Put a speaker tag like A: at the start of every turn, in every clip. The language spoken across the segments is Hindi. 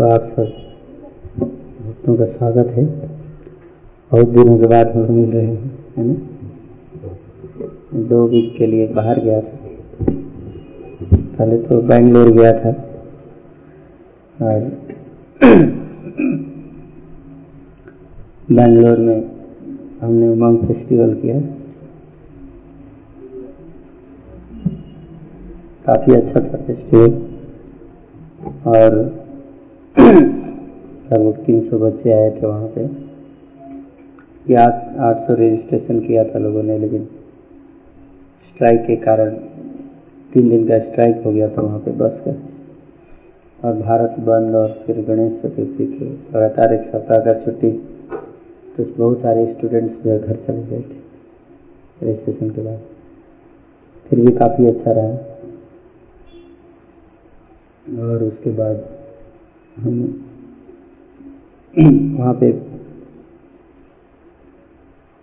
A: आप सब भक्तों का स्वागत है। बहुत दिनों के बाद हम मिल रहे हैं, है ना? दो वीक के लिए बाहर गया था। पहले तो बैंगलोर गया था। और बैंगलोर में हमने उमंग फेस्टिवल किया। काफ़ी अच्छा था फेस्टिवल और लगभग तीन सौ बच्चे आए थे वहाँ पे। या आठ सौ रजिस्ट्रेशन किया था लोगों ने, लेकिन स्ट्राइक के कारण तीन दिन का स्ट्राइक हो गया था वहाँ पे बस का। और भारत बंद और फिर गणेश चतुर्थी के लगातार एक सप्ताह का छुट्टी तो बहुत सारे स्टूडेंट्स जो घर चले गए थे रजिस्ट्रेशन के बाद। फिर भी काफ़ी अच्छा रहा। और उसके बाद हम वहाँ पे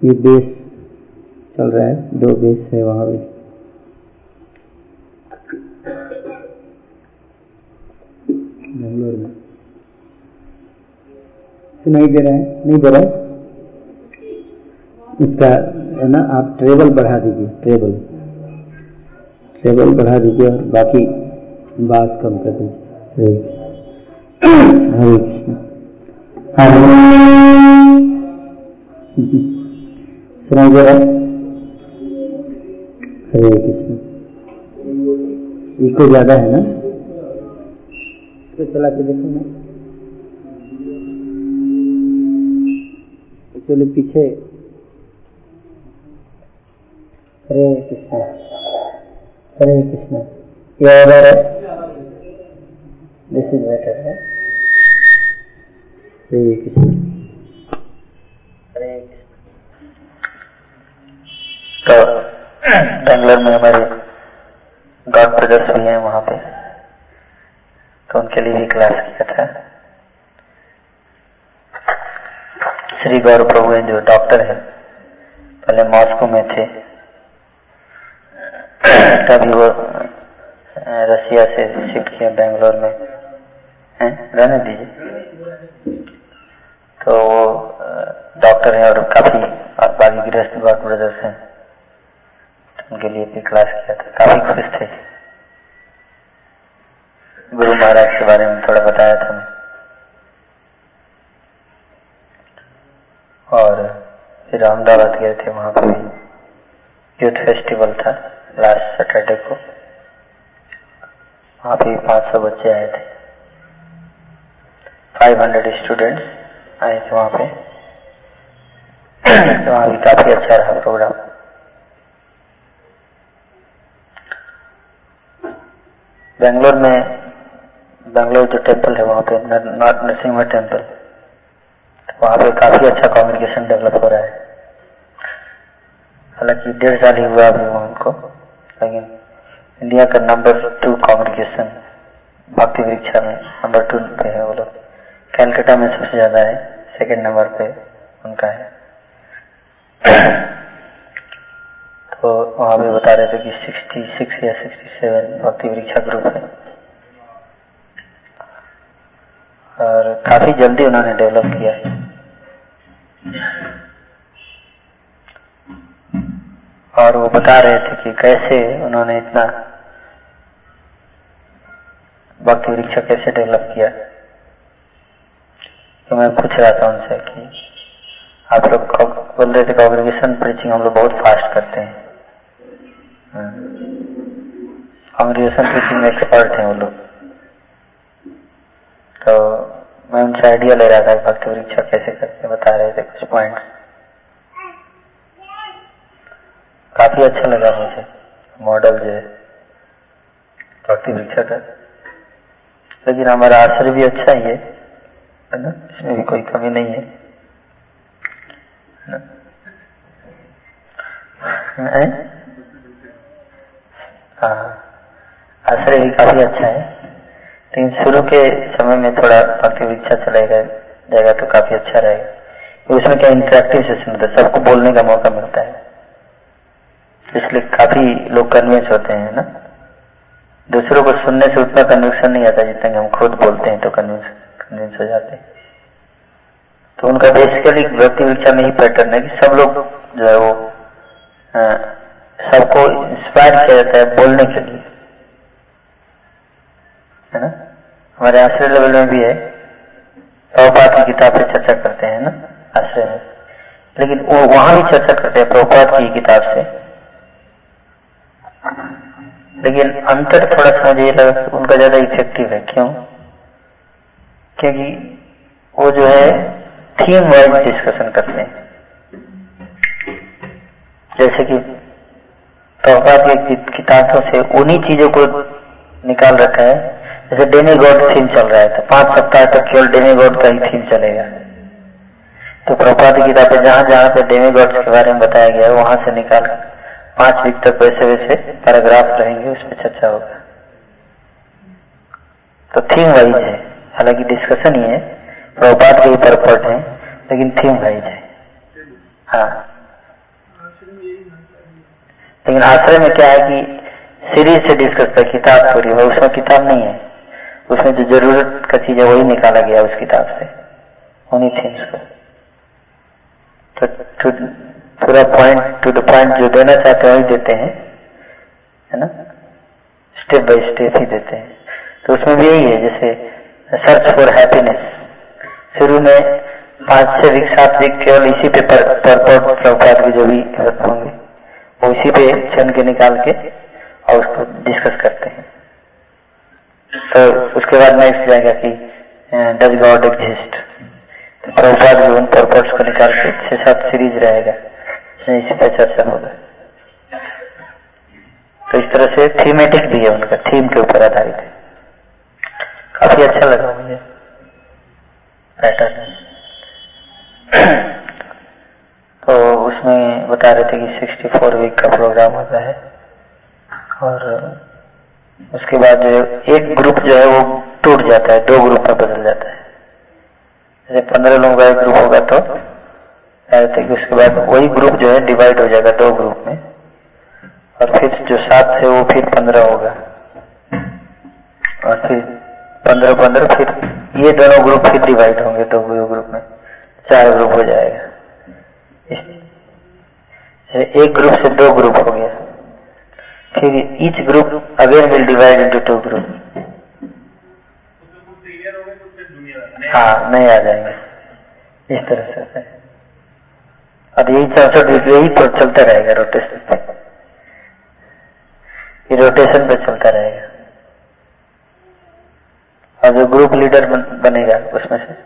A: ये बेस चल रहा है, दो बेस है वहाँ पे। बेंगलोर में। सुनाई दे रहा है, नहीं दे रहा है। इसका है ना, आप ट्रेवल बढ़ा दीजिए ट्रेवल ट्रेवल बढ़ा दीजिए और बाकी बात कम कर दीजिए। हरे कृष्ण। ज़्यादा है ना तो चला के देखो ना एक्चुअली पीछे हरे कृष्ण। हरे कृष्ण। ये दिस इज़ बेटर है। हरे
B: तो बेंगलोर में हमारे गॉड ब्रदर्स भी हैं वहाँ पे। तो उनके लिए भी क्लास किया था। श्री गौरव प्रभु जो डॉक्टर हैं। पहले मॉस्को में थे। तभी वो रसिया से शिफ्ट किया बेंगलोर में। रहने दीजिए। तो डॉक्टर हैं और काफ़ी बाकी गृहस्थ गॉड ब्रदर्स हैं उनके लिए भी क्लास किया था। काफ़ी खुश थे। गुरु महाराज के बारे में थोड़ा बताया था मैं और फिर अहमदाबाद गए थे वहाँ पर यूथ फेस्टिवल था लास्ट सैटरडे को। वहाँ भी पाँच सौ बच्चे आए थे। 500 स्टूडेंट्स आए थे वहाँ पे। तो वहाँ भी काफ़ी अच्छा रहा प्रोग्राम बेंगलोर में, बेंगलोर जो टेंपल है वहाँ पे नॉर्थ नरसिंह टेंपल तो वहाँ पे काफ़ी अच्छा कम्युनिकेशन डेवलप हो रहा है। हालाँकि डेढ़ साल ही हुआ अभी वहाँ उनको लेकिन इंडिया का नंबर टू कम्युनिकेशन भक्ति वृक्षा में नंबर टू पे है वो लोग। कैलकाटा में सबसे ज़्यादा है सेकंड नंबर पे उनका है। तो वहाँ पे बता रहे थे कि 66 या 67 भक्ति वृक्षा ग्रुप है। और काफ़ी जल्दी उन्होंने डेवलप किया है। और वो बता रहे थे कि कैसे उन्होंने इतना भक्ति वृक्षा कैसे डेवलप किया। तो मैं पूछ रहा था उनसे कि आप लोग बोल रहे थे कॉन्ग्रेगेशन प्रीचिंग हम लोग बहुत फास्ट करते हैं। कॉन्ग्रेगेशन प्रीचिंग में एक्सपर्ट हैं वो लोग। तो मैं उनसे आइडिया ले रहा था भक्ति परीक्षा कैसे करते बता रहे थे कुछ पॉइंट काफ़ी अच्छा लगा मुझे। मॉडल जो है, भक्ति परीक्षा का। लेकिन हमारा आश्रय भी अच्छा ही है। है ना? इसमें भी कोई कमी नहीं है। है आश्रय भी काफ़ी अच्छा है। लेकिन शुरू के समय में थोड़ा भक्ति विक्षा चलेगा जाएगा तो काफ़ी अच्छा रहेगा। उसमें क्या इंटरेक्टिव सेशन होता है। सबको बोलने का मौका मिलता है। इसलिए काफ़ी लोग कन्विंस होते हैं ना? दूसरों को सुनने से उतना कन्विक्शन नहीं आता जितना कि हम खुद बोलते हैं तो कन्विंस कन्विंस हो जाते तो उनका बेसिकली व्यक्ति विक्षा में ही पैटर्न है कि सब लोग जो है वो सबको इंस्पायर किया जाता है बोलने के लिए। है ना? हमारे आश्रय लेवल में भी है। प्रभुपात की किताब से चर्चा करते हैं ना, आश्रय लेकिन वो वहाँ भी चर्चा करते हैं प्रभुपात की किताब से। लेकिन अंतर थोड़ा सा मुझे लगा उनका ज़्यादा इफ़ेक्टिव है। क्यों? क्योंकि वो जो है थीम वाइज डिस्कशन करते हैं। जैसे कि की किताबों से उन्हीं चीज़ों को निकाल रखा है। जैसे डेमी गॉड थीम चल रहा है तो पाँच सप्ताह तक केवल डेमी गॉड का ही थीम चलेगा। तो प्रभुपात की किताबें जहाँ जहाँ पे डेमी गॉड के बारे में बताया गया है, वहाँ से निकाल पाँच वीक तक वैसे वैसे पैराग्राफ रहेंगे, उस पर चर्चा होगा। तो थीम वाइज है। हालाँकि डिस्कशन ही है प्रभुपात के ही परपट है, लेकिन थीम वाइज है हाँ। लेकिन आश्रय में क्या है कि सीरीज़ से डिस्कस कर किताब पूरी है, उसमें किताब नहीं है। उसमें जो ज़रूरत का चीज़ है, वही निकाला गया उस किताब से। उन्हीं थीम्स को तो पूरा पॉइंट टू द पॉइंट जो देना चाहते हैं, वही देते हैं। है ना? स्टेप बाय स्टेप ही देते हैं। तो उसमें भी यही है, जैसे सर्च फॉर हैप्पीनेस शुरू में पाँच छह वीक सात वीक केवल इसी पे पर, प्रभुपाद के जो भी होंगे वो इसी पे चन के निकाल के और उसको डिस्कस करते हैं। तो उसके बाद नेक्स्ट जाएगा कि डज गॉड एग्जिस्ट तो प्रभुपाद भी उन पर्पट्स को निकाल के छह सात सीरीज़ रहेगा। इसी पर चर्चा होगा। तो इस तरह से थीमेटिक भी है उनका थीम के ऊपर आधारित है। काफ़ी अच्छा लगा मुझे। पैटर्न तो उसमें बता रहे थे कि 64 वीक का प्रोग्राम होता है। और उसके बाद जो एक ग्रुप जो है, वो टूट जाता है। दो ग्रुप में बदल जाता है। जैसे पंद्रह लोगों का एक ग्रुप होगा तो थे कि उसके बाद वही ग्रुप जो है डिवाइड हो जाएगा दो ग्रुप में। और फिर जो सात है, वो फिर पंद्रह होगा। और फिर पंद्रह पंद्रह फिर ये दोनों ग्रुप फिर डिवाइड होंगे दो तो ग्रुप में चार ग्रुप हो जाएगा। एक ग्रुप से दो ग्रुप हो गया। फिर each group again will divide into two group हाँ नहीं आ जाएँगे। इस तरह से अब यही चौसठ यही तो चलता रहेगा रोटेशन पे। रोटेशन पे चलता रहेगा। और जो ग्रुप लीडर बन, बनेगा उसमें से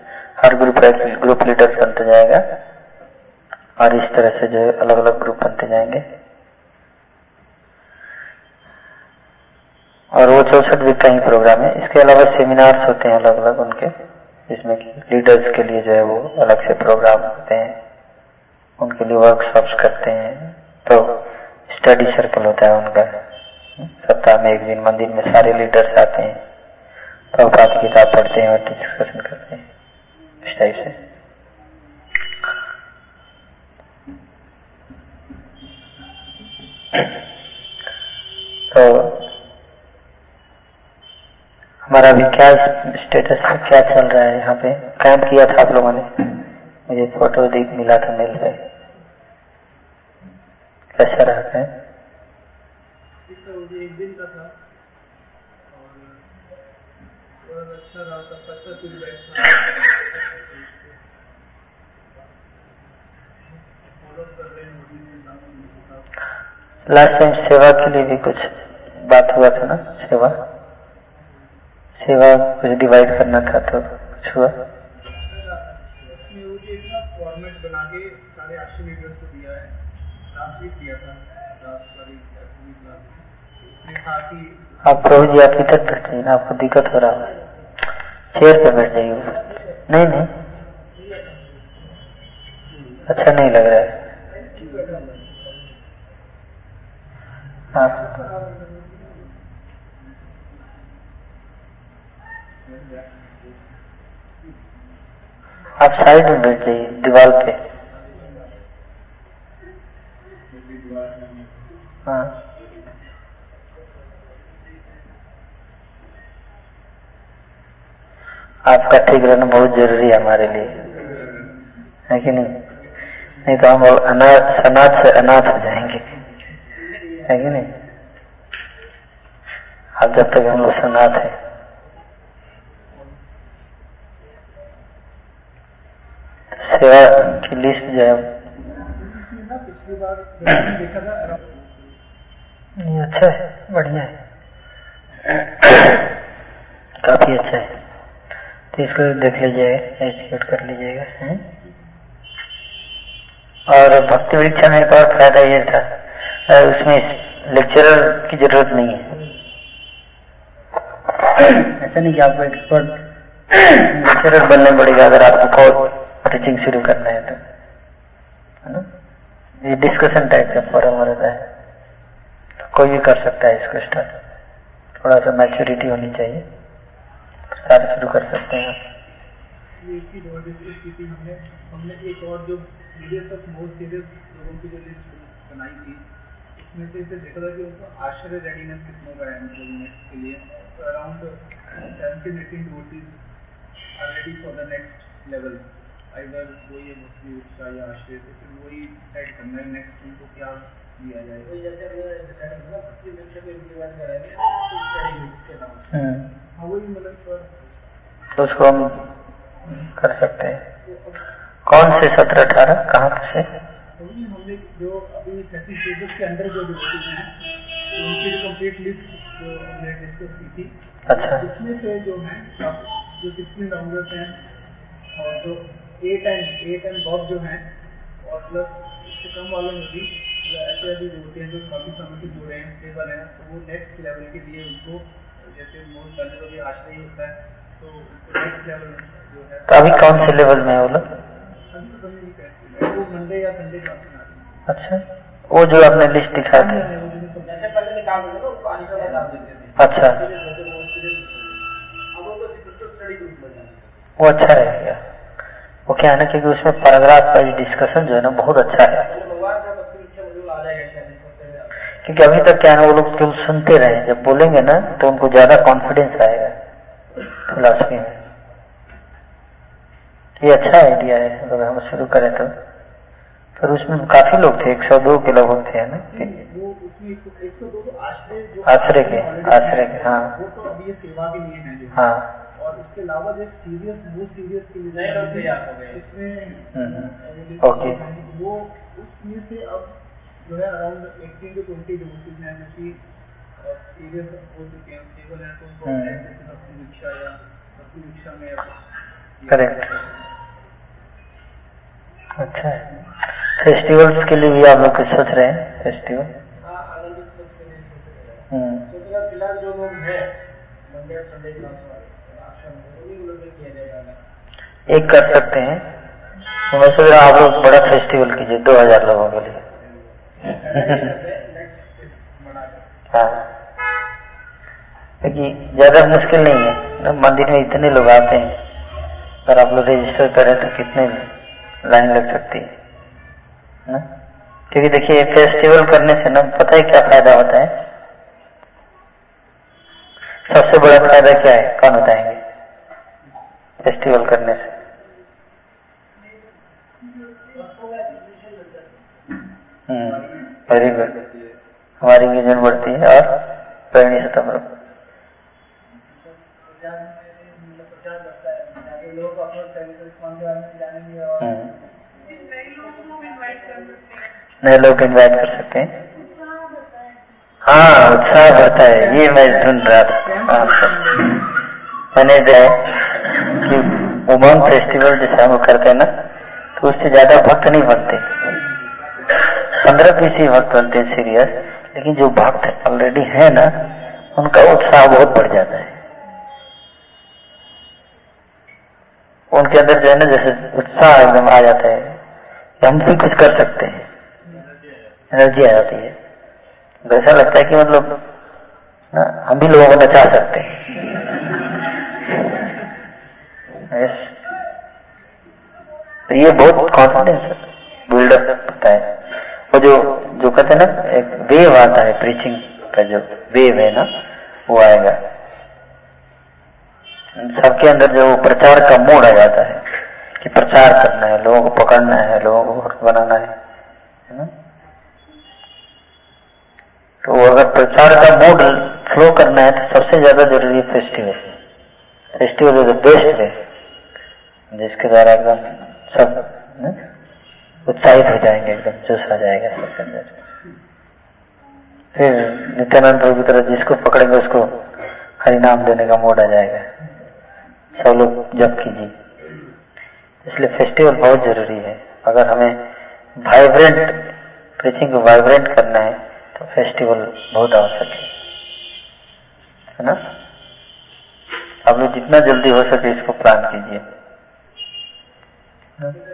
B: हर ग्रुप ग्रुप लीडर बनते जाएगा। और इस तरह से जो अलग अलग ग्रुप बनते जाएँगे। और वो चौसठ वीक का ही प्रोग्राम है। इसके अलावा सेमिनार्स होते हैं अलग अलग उनके जिसमें कि लीडर्स के लिए जो है वो अलग से प्रोग्राम होते हैं। उनके लिए वर्कशॉप्स करते हैं। तो स्टडी सर्कल होता है उनका। सप्ताह में एक दिन मंदिर में सारे लीडर्स आते हैं। प्रभुपात की किताब पढ़ते हैं और डिस्कशन करते हैं। इस टाइप से। तो हमारा अभी क्या स्टेटस क्या चल रहा है यहाँ पे? कैंप किया था आप लोगों ने? मुझे फ़ोटो देख मिला था, मिल रहे कैसा रहा है
C: एक दिन का था और अच्छा रहा था पच्चीस
B: लास्ट टाइम सेवा के लिए भी कुछ बात हुआ था ना? सेवा? सेवा कुछ डिवाइड करना था तो कुछ हुआ? आप प्रभु जी आप इधर बैठ जाइए ना, आपको दिक्कत हो रहा है चेयर पे बैठ नहीं नहीं। अच्छा नहीं लग रहा है। हाँ। आप साइड में बैठ जाइए, दीवार पे। हाँ। आपका ठीक रहना बहुत ज़रूरी है हमारे लिए। है कि नहीं? नहीं तो हम अनाथ अनाथ से अनाथ हो जाएँगे। है कि नहीं? अब जब तक हम लोग सनाथ है। सेवा की लिस्ट जो है अच्छा है, बढ़िया है। काफ़ी अच्छा है। तो इसको देख लीजिएगा एग्जीक्यूट कर लीजिएगा? और भक्ति परीक्षा में एक और फ़ायदा ये था उसमें लेक्चरर की ज़रूरत नहीं है। ऐसा नहीं कि आपको एक्सपर्ट लेक्चरर बनना पड़ेगा अगर आपको और टीचिंग शुरू करना है तो है ना? ये डिस्कशन टाइप का फोरम रहता है। कोई भी कर सकता है इसको स्टार्ट थोड़ा सा मैच्योरिटी होनी चाहिए। स्टार्ट शुरू कर सकते हैं
C: हमने हमने एक और जो सीरियस ऑफ़ मोस्ट सीरियस लोगों की जो लिस्ट बनाई थी उसमें से इसे देखा था कि उनको रेडीनेस कितने का है मतलब नेक्स्ट के लिए तो around eighteen devotees are ready for the next level either वो ये भक्ति उत्साह या आश्रय तो फिर वही करना है नेक्स्ट उनको क्या दिया जाए? तो जैसे
B: हम्म,
C: हाँ। वही मतलब
B: तो उसको हम कर सकते हैं। कौन से सत्रह अठारह? कहाँ से?
C: हमने जो अभी थर्टी स्टेजेस के अंदर जो हैं उनकी जो कंप्लीट लिस्ट जो हमने डिस्कस की थी
B: अच्छा।
C: उसमें से जो है जो राउंडर्स हैं और जो eight and eight and above जो हैं और प्लस इससे कम वालों में भी जो ऐसे अभी होते हैं जो काफ़ी समय से जुड़े हैं स्टेबल हैं तो वो नेक्स्ट लेवल के लिए उनको जैसे मोस्ट पहले तो भी आश्रय होता है तो नेक्स्ट लेवल जो है
B: तो अभी कौन से लेवल में है वो लोग?
C: अभी तो वो मंडे या संडे हैं।
B: अच्छा वो जो आपने लिस्ट
C: का देते थे।
B: अच्छा।
C: वो तो है।
B: वो अच्छा रहेगा। वो क्या है ना क्योंकि उसमें पैराग्राफ वाइज डिस्कशन जो है ना बहुत अच्छा है।
C: का
B: क्योंकि अभी तक क्या है ना वो लोग केवल सुनते रहे। जब बोलेंगे ना तो उनको ज़्यादा कॉन्फिडेंस आएगा। फिलोसफी में। ये अच्छा आइडिया है अगर हम शुरू करें तो। पर उसमें काफ़ी लोग थे एक सौ दो के लगभग थे ना?
C: आश्रय
B: के आश्रय के हाँ।
C: तो के हाँ। और उसके अलावा जो सीरियस वो सीरियस के लिए हो इसमें
B: हम्म, ओके।
C: वो उसमें से अब जो है around eighteen to twenty devotees हैं जो कि सीरियस हो चुके हैं। स्टेबल हैं तो उनको
B: हम्म।
C: जैसे भक्ति दीक्षा या भक्ति दीक्षा में अब-
B: करेक्ट अच्छा है। फेस्टिवल्स के लिए भी आप लोग कुछ सोच रहे? हैं फेस्टिवल
C: हाँ सोच रहे हैं।
B: हम्म,
C: तो फ़िलहाल फ़िलहाल जो लोग हैं मंडे संडे क्लास वाले
B: एक कर सकते हैं। मैं सोच रहा आप लोग बड़ा फेस्टिवल कीजिए, दो हज़ार लोगों के लिए। हाँ। क्योंकि ज़्यादा मुश्किल नहीं है। मंदिर में इतने लोग आते हैं। अगर आप लोग रजिस्टर करें तो कितने लाइन लग सकती है। क्योंकि देखिए फेस्टिवल करने से ना, पता है क्या फ़ायदा होता है? सबसे बड़ा फ़ायदा क्या है? कौन बताएँगे? फेस्टिवल करने से। वेरी गुड हमारी इंगेजमेंट बढ़ती है और प्रेरणी
C: से में
B: नए लोग इनवाइट कर सकते हैं। हाँ उत्साह बढ़ता है। ये मैं ढूंढ रहा था। मैंने जो है कि उमंग फेस्टिवल जैसे हम करते हैं ना तो उससे ज़्यादा भक्त नहीं बनते। पंद्रह बीस ही भक्त बनते हैं सीरियस लेकिन जो भक्त ऑलरेडी है ना उनका उत्साह बहुत बढ़ जाता है। उनके अंदर जो है ना जैसे उत्साह एकदम आ जाता है। हम भी कुछ कर सकते हैं। एनर्जी आ जाती है। तो ऐसा लगता है कि मतलब ना, हम भी लोगों को नचा सकते हैं. तो ये बहुत कॉन्फिडेंस बिल्डअप होता है। वो जो जो कहते हैं ना, एक वेव आता है प्रीचिंग का जो वेव है ना, वो आएगा। सबके अंदर जो प्रचार का मूड आ जाता है, कि प्रचार करना है, लोगों को पकड़ना है, लोगों को भक्त बनाना है है ना? तो अगर प्रचार का मूड फ्लो करना है तो सबसे ज़्यादा ज़रूरी है festival festival is the best way जिसके द्वारा एकदम सब उत्साहित हो जाएँगे, एकदम जोश आ जाएगा सबके अंदर फिर नित्यानंद प्रभु की तरह जिसको पकड़ेंगे, उसको हरि नाम देने का मोड आ जाएगा। सब लोग जप कीजिए। इसलिए फेस्टिवल बहुत ज़रूरी है। अगर हमें वाइब्रेंट प्रीचिंग को वाइब्रेंट करना है तो फेस्टिवल बहुत आवश्यक है। है ना? आप लोग जितना जल्दी हो सके इसको प्लान कीजिए। करेक्ट।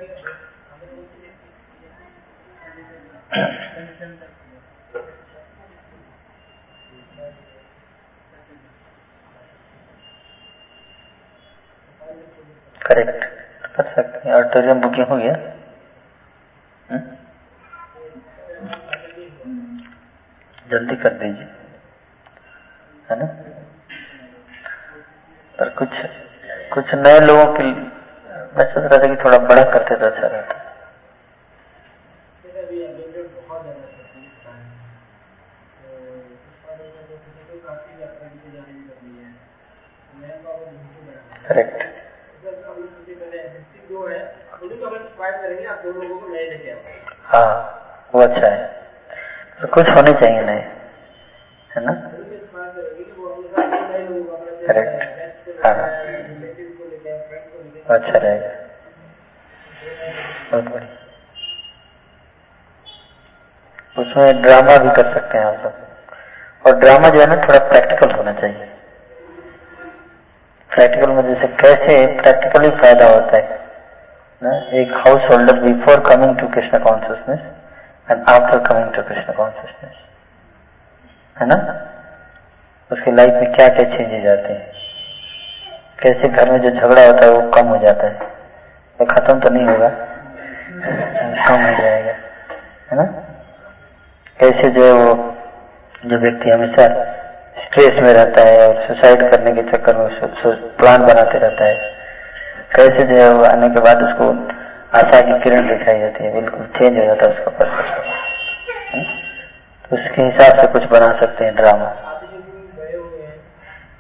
B: कर सकते हैं ऑडिटोरियम बुकिंग हो। गया हम्म? जल्दी कर दीजिए। है ना? पर कुछ कुछ नए लोगों की सोच रहा था कि थोड़ा बड़ा करते तो अच्छा रहता। करेक्ट हाँ वो अच्छा है। तो कुछ होने चाहिए नए है ना? करेक्ट हाँ। अच्छा रहेगा। बहुत बढ़िया। उसमें ड्रामा भी कर सकते हैं आप लोग। और ड्रामा जो है ना, थोड़ा प्रैक्टिकल होना चाहिए। प्रैक्टिकल में जैसे कैसे प्रैक्टिकली फ़ायदा होता है, ना? एक householder before coming to Krishna consciousness and after coming to Krishna consciousness है ना? उसके लाइफ में क्या क्या चेंजेज आते हैं? कैसे घर में जो झगड़ा होता है वो कम हो जाता है। वो खत्म तो नहीं होगा। कम हो जाएगा। है ना? कैसे जो है वो, जो व्यक्ति हमेशा स्ट्रेस में रहता है और सुसाइड करने के चक्कर में प्लान बनाते रहता है। कैसे जो है वो आने के बाद उसको आशा की किरण दिखाई जाती है। बिल्कुल चेंज हो जाता है उसका पर्सपेक्टिव तो उसके हिसाब से कुछ बना सकते हैं ड्रामा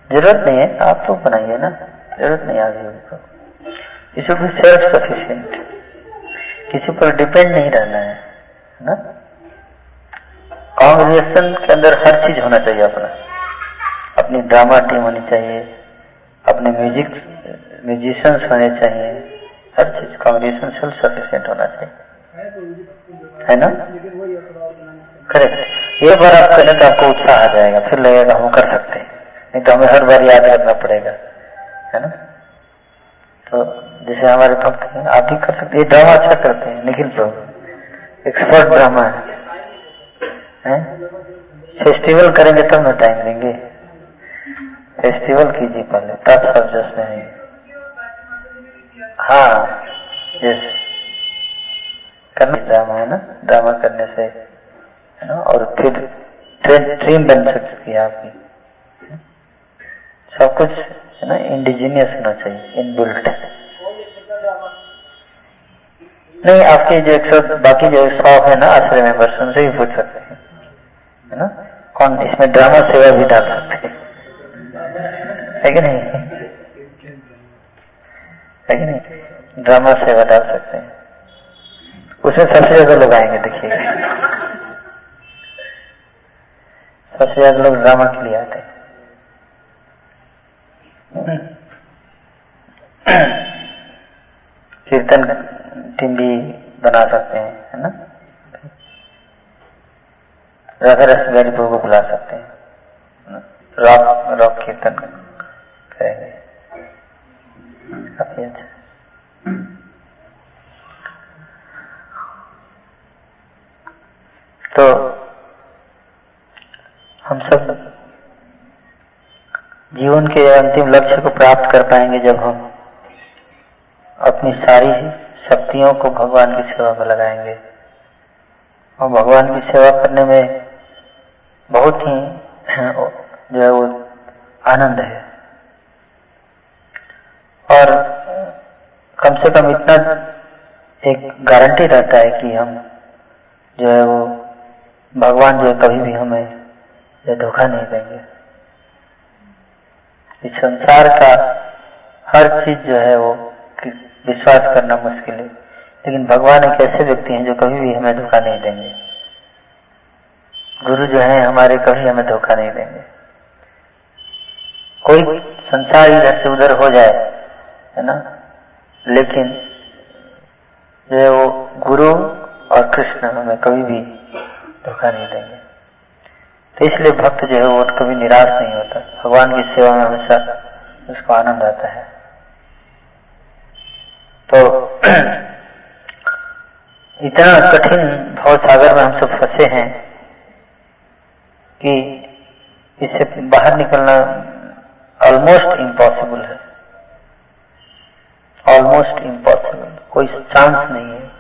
B: ज़रूरत नहीं है, आप तो बनाइए ना। ज़रूरत नहीं आ आगे को किसी को सेल्फ सफिशियंट किसी पर डिपेंड नहीं रहना है, ना? कांग्रेसन के अंदर हर चीज़ होना चाहिए अपना। अपनी ड्रामा टीम होनी चाहिए, अपने म्यूज़िक म्यूजिशियंस होने चाहिए, हर चीज़ कांग्रेसन सेल्फ सफिशियंट होना चाहिए। है ना? करेक्ट ये बार आप करें तो आपको उत्साह आ जाएगा, फिर लगेगा हम कर सकते हैं। नहीं तो हमें हर बार याद रखना पड़ेगा। है ना? तो जैसे हमारे भक्त हैं आप भी कर सकते ये ड्रामा अच्छा करते हैं, निखिल प्रभु एक्सपर्ट ड्रामा है। हैं? फेस्टिवल करेंगे तब ना टाइम देंगे फेस्टिवल कीजिए पहले, तब सब जस में हाँ यस करना ड्रामा है ना? ड्रामा करने से, है ना? और फिर ड्रीम बन सकती है आपकी। सब कुछ है ना इंडिजीनियस होना चाहिए इनबिल्ट नहीं, आपके जो एक सौ, बाकी जो सौ है ना, आश्रय मेंबर्स उनसे भी पूछ सकते हैं। है ना? कौन इसमें ड्रामा सेवा भी डाल सकते हैं? कि नहीं? है कि नहीं? ड्रामा सेवा डाल सकते हैं। उसमें सबसे ज़्यादा लोग आएँगे, देखिए। सबसे ज़्यादा लोग ड्रामा के लिए आते हैं। कीर्तन टीम भी बना सकते हैं, है ना? राधा रसगारी प्रभु को बुला सकते हैं रॉक रॉक कीर्तन करेंगे। काफ़ी अच्छा। तो हम सब जीवन के अंतिम लक्ष्य को प्राप्त कर पाएँगे जब हम अपनी सारी शक्तियों को भगवान की सेवा में लगाएँगे। और भगवान की सेवा करने में बहुत ही, जो है वो आनंद है। और कम से कम इतना एक गारंटी रहता है कि हम जो है वो, भगवान जो है कभी भी हमें धोखा नहीं देंगे। इस संसार का हर चीज़ जो है वो विश्वास करना मुश्किल है। लेकिन भगवान एक ऐसे व्यक्ति हैं जो कभी भी हमें धोखा नहीं देंगे। गुरु जो है हमारे कभी हमें धोखा नहीं देंगे। कोई संसार इधर से उधर हो जाए, है ना? लेकिन जो है वो गुरु और कृष्ण हमें कभी भी धोखा नहीं देंगे। इसलिए भक्त जो है वो कभी निराश नहीं होता। भगवान की सेवा में हमेशा उसको आनंद आता है। तो इतना कठिन भाव सागर में हम सब फंसे हैं कि इससे बाहर निकलना ऑलमोस्ट इम्पॉसिबल है। ऑलमोस्ट इम्पॉसिबल कोई चांस नहीं है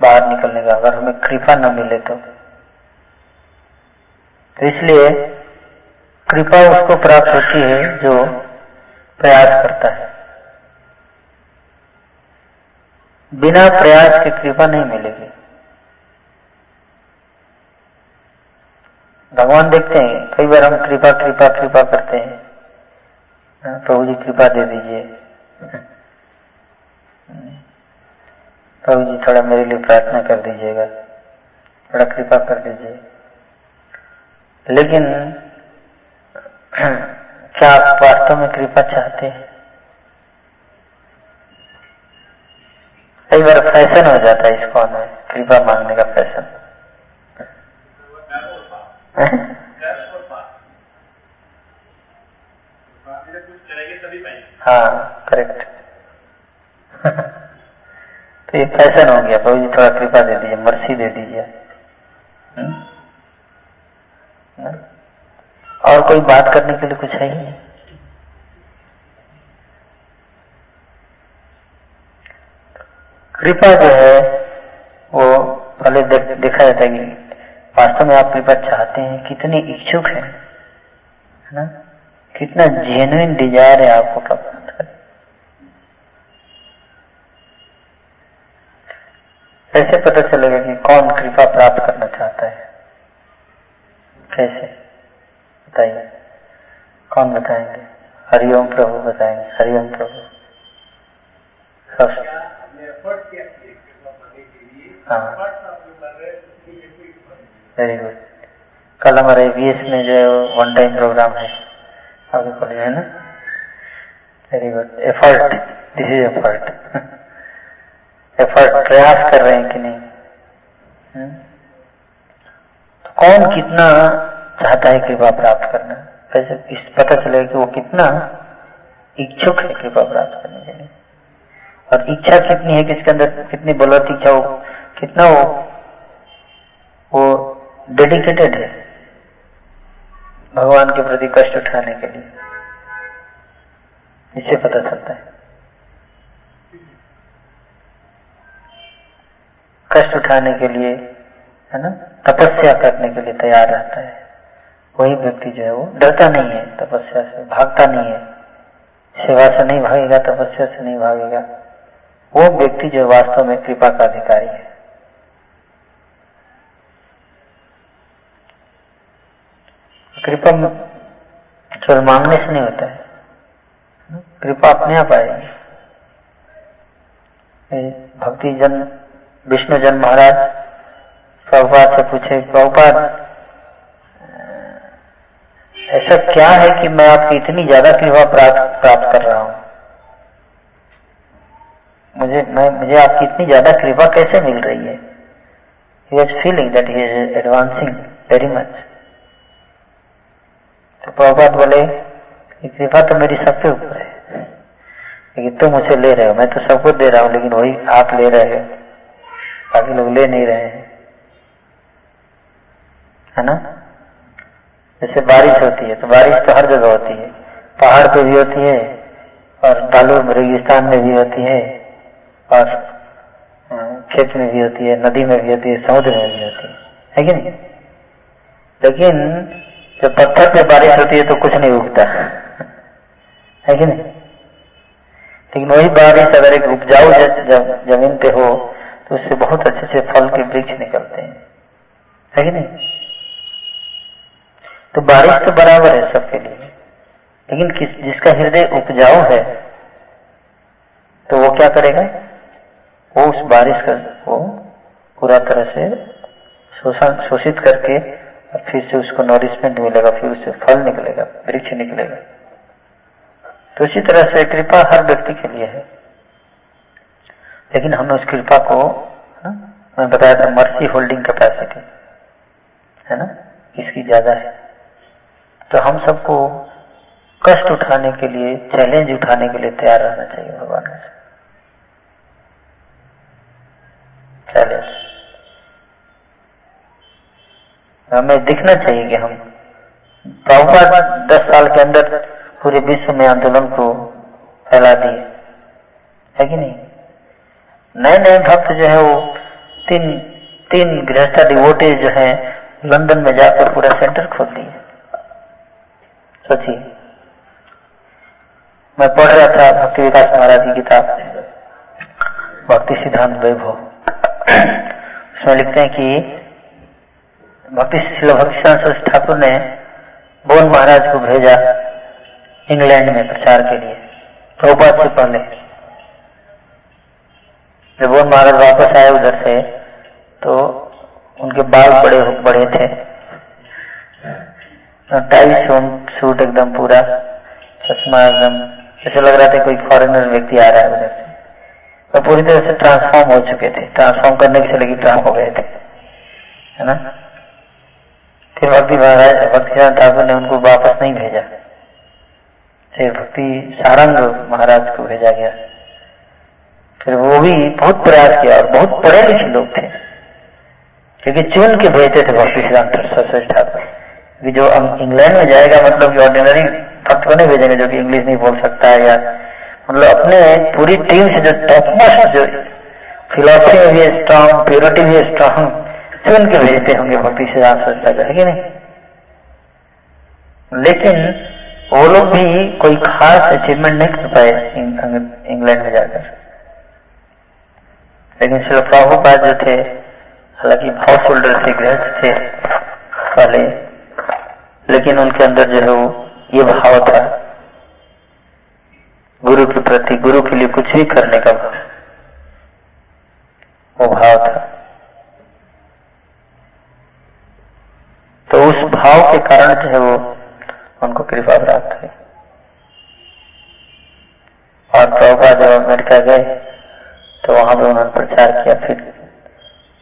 B: बाहर निकलने का। अगर हमें कृपा न मिले तो। तो इसलिए कृपा उसको प्राप्त होती है जो प्रयास करता है। बिना प्रयास के कृपा नहीं मिलेगी। भगवान देखते हैं कई बार हम कृपा कृपा कृपा करते हैं। हाँ, प्रभु जी कृपा दे दीजिए। प्रभु जी थोड़ा मेरे लिए प्रार्थना कर दीजिएगा थोड़ा कृपा कर दीजिए। लेकिन क्या आप वास्तव में कृपा चाहते हैं? कई बार फ़ैशन हो जाता है इसको में कृपा मांगने का फ़ैशन। हाँ? करेक्ट तो ये फ़ैशन हो गया, प्रभु जी थोड़ा कृपा दे दीजिए मर्सी दे दीजिए। हम्म? और कोई बात करने के लिए कुछ है ही नहीं। कृपा जो है, वो पहले देखा जाता है कि वास्तव में आप कृपा चाहते हैं, कितने इच्छुक हैं, है ना? कितना जेन्युइन डिज़ायर है आपको प्राप्त ऐसे पता चलेगा कि कौन कृपा प्राप्त करना चाहता है। कैसे? बताइए कौन बताएँगे? हरिओम प्रभु बताएँगे। हरिओम प्रभु। हाँ। वेरी गुड कल हमारे वीएस में जो है वन टाइम प्रोग्राम है। आपको बोलिए है ना? Very good effort this is effort effort प्रयास कर रहे हैं कि नहीं? हुँ? कौन कितना चाहता है कृपा प्राप्त करना? कैसे इस पता चलेगा कि वो कितना इच्छुक है कृपा प्राप्त करने के लिए? और इच्छा कितनी है किसके अंदर कितनी बलवत इच्छा हो, कितना वो वो डेडिकेटेड है भगवान के प्रति कष्ट उठाने के लिए। इससे पता चलता है। कष्ट उठाने के लिए, है ना? तपस्या करने के लिए तैयार रहता है। वही व्यक्ति जो है वो डरता नहीं है तपस्या से, भागता नहीं है। सेवा से नहीं भागेगा, तपस्या से नहीं भागेगा। वो व्यक्ति जो वास्तव में कृपा का अधिकारी है। कृपा केवल मांगने से नहीं होता है। कृपा अपने आप आएगी। भक्ति जन, विष्णु जन महाराज प्रभुपाद से पूछे प्रभुपाद ऐसा क्या है कि मैं आपकी इतनी ज़्यादा कृपा प्राप्त प्राप्त कर रहा हूँ? मुझे, मैं, मुझे आपकी इतनी ज़्यादा कृपा कैसे मिल रही है? He was feeling that he is advancing very much तो प्रभुपाद बोले कृपा तो मेरी सबके ऊपर है। लेकिन तुम उसे ले रहे हो, मैं तो सबको दे रहा हूँ, लेकिन वही आप ले रहे हो। बाकी लोग ले नहीं रहे हैं। है ना? जैसे बारिश होती है तो बारिश तो हर जगह होती है। पहाड़ पे भी होती है, और बालू रेगिस्तान में भी होती है, और खेत में भी होती है, नदी में भी होती है, समुद्र में भी होती है। है कि नहीं? लेकिन, जब पत्थर पे बारिश होती है तो कुछ नहीं उगता। है कि नहीं? लेकिन वही बारिश अगर एक उपजाऊ ज़मीन पे हो तो उससे बहुत अच्छे से फल के वृक्ष निकलते हैं। है कि नहीं? तो बारिश तो बराबर है सबके लिए। लेकिन किस जिसका हृदय उपजाऊ है तो वो क्या करेगा? वो उस बारिश का वो पूरा तरह से शोषण शोषित करके और फिर से उसको नॉरिशमेंट मिलेगा फिर उससे फल निकलेगा वृक्ष निकलेगा। तो इसी तरह से कृपा हर व्यक्ति के लिए है। लेकिन हमें उस कृपा को ना, मैं बताया था मर्सी होल्डिंग कैपेसिटी है ना इसकी ज़्यादा है। तो हम सबको कष्ट उठाने के लिए चैलेंज उठाने के लिए तैयार रहना चाहिए भगवान से। चैलेंज हमें दिखना चाहिए कि हम प्रभुपाद दस साल के अंदर पूरे विश्व में आंदोलन को फैला दिए। है कि नहीं? नए नए भक्त जो है वो तीन तीन गृहस्था डिवोटेज जो है, लंदन में जाकर पूरा सेंटर खोल दिए। सोचिए मैं पढ़ रहा था भक्ति विकास महाराज की किताब। भक्ति सिद्धांत वैभव। उसमें लिखते हैं कि भक्ति शिल भक्ति ठाकुर ने बोन महाराज को भेजा इंग्लैंड में प्रचार के लिए। प्रभुपाद से पहले। जब बोन महाराज वापस आए उधर से तो उनके बाल बड़े बड़े थे। टाई सूट एकदम पूरा, चश्मा एकदम ऐसे लग रहा था कोई फॉरेनर व्यक्ति आ रहा है उधर से। और पूरी तरह से ट्रांसफॉर्म हो चुके थे ट्रांसफॉर्म करने के चले ट्रांसफॉर्म हो गए थे, है ना? फिर भक्ति महाराज, भक्ति ठाकुर ने उनको वापस नहीं भेजा। फिर भक्ति सारंग महाराज को भेजा गया। फिर वो भी बहुत प्रयास किया और बहुत पढ़े लिखे लोग थे, क्योंकि चुन के भेजते थे भक्ति सिद्धांत सरस्वती ठाकुर। कि जो इंग्लैंड में जाएगा मतलब कि ऑर्डिनरी भक्त को नहीं भेजेंगे, जो कि इंग्लिश नहीं बोल सकता है या मतलब अपने पूरी टीम से जो टॉप मोस्ट जो फिलोसफी में भी स्ट्रांग प्योरिटी भी स्ट्रांग चुन के भेजते होंगे भक्ति सिद्धांत सरस्वती है कि नहीं? लेकिन वो लोग भी कोई खास अचीवमेंट नहीं कर पाए इंग्लैंड में जाकर। लेकिन श्री प्रभुपाद जो थे, हालाँकि हाउस होल्डर थे गृहस्थ थे पहले लेकिन उनके अंदर जो है वो ये भाव था गुरु के प्रति, गुरु के लिए कुछ भी करने का भाव वो भाव था। तो उस भाव के कारण जो है वो उनको कृपा प्राप्त हुई। और प्रभुपा जब अमेरिका गए तो वहाँ पे उन्होंने प्रचार किया। फिर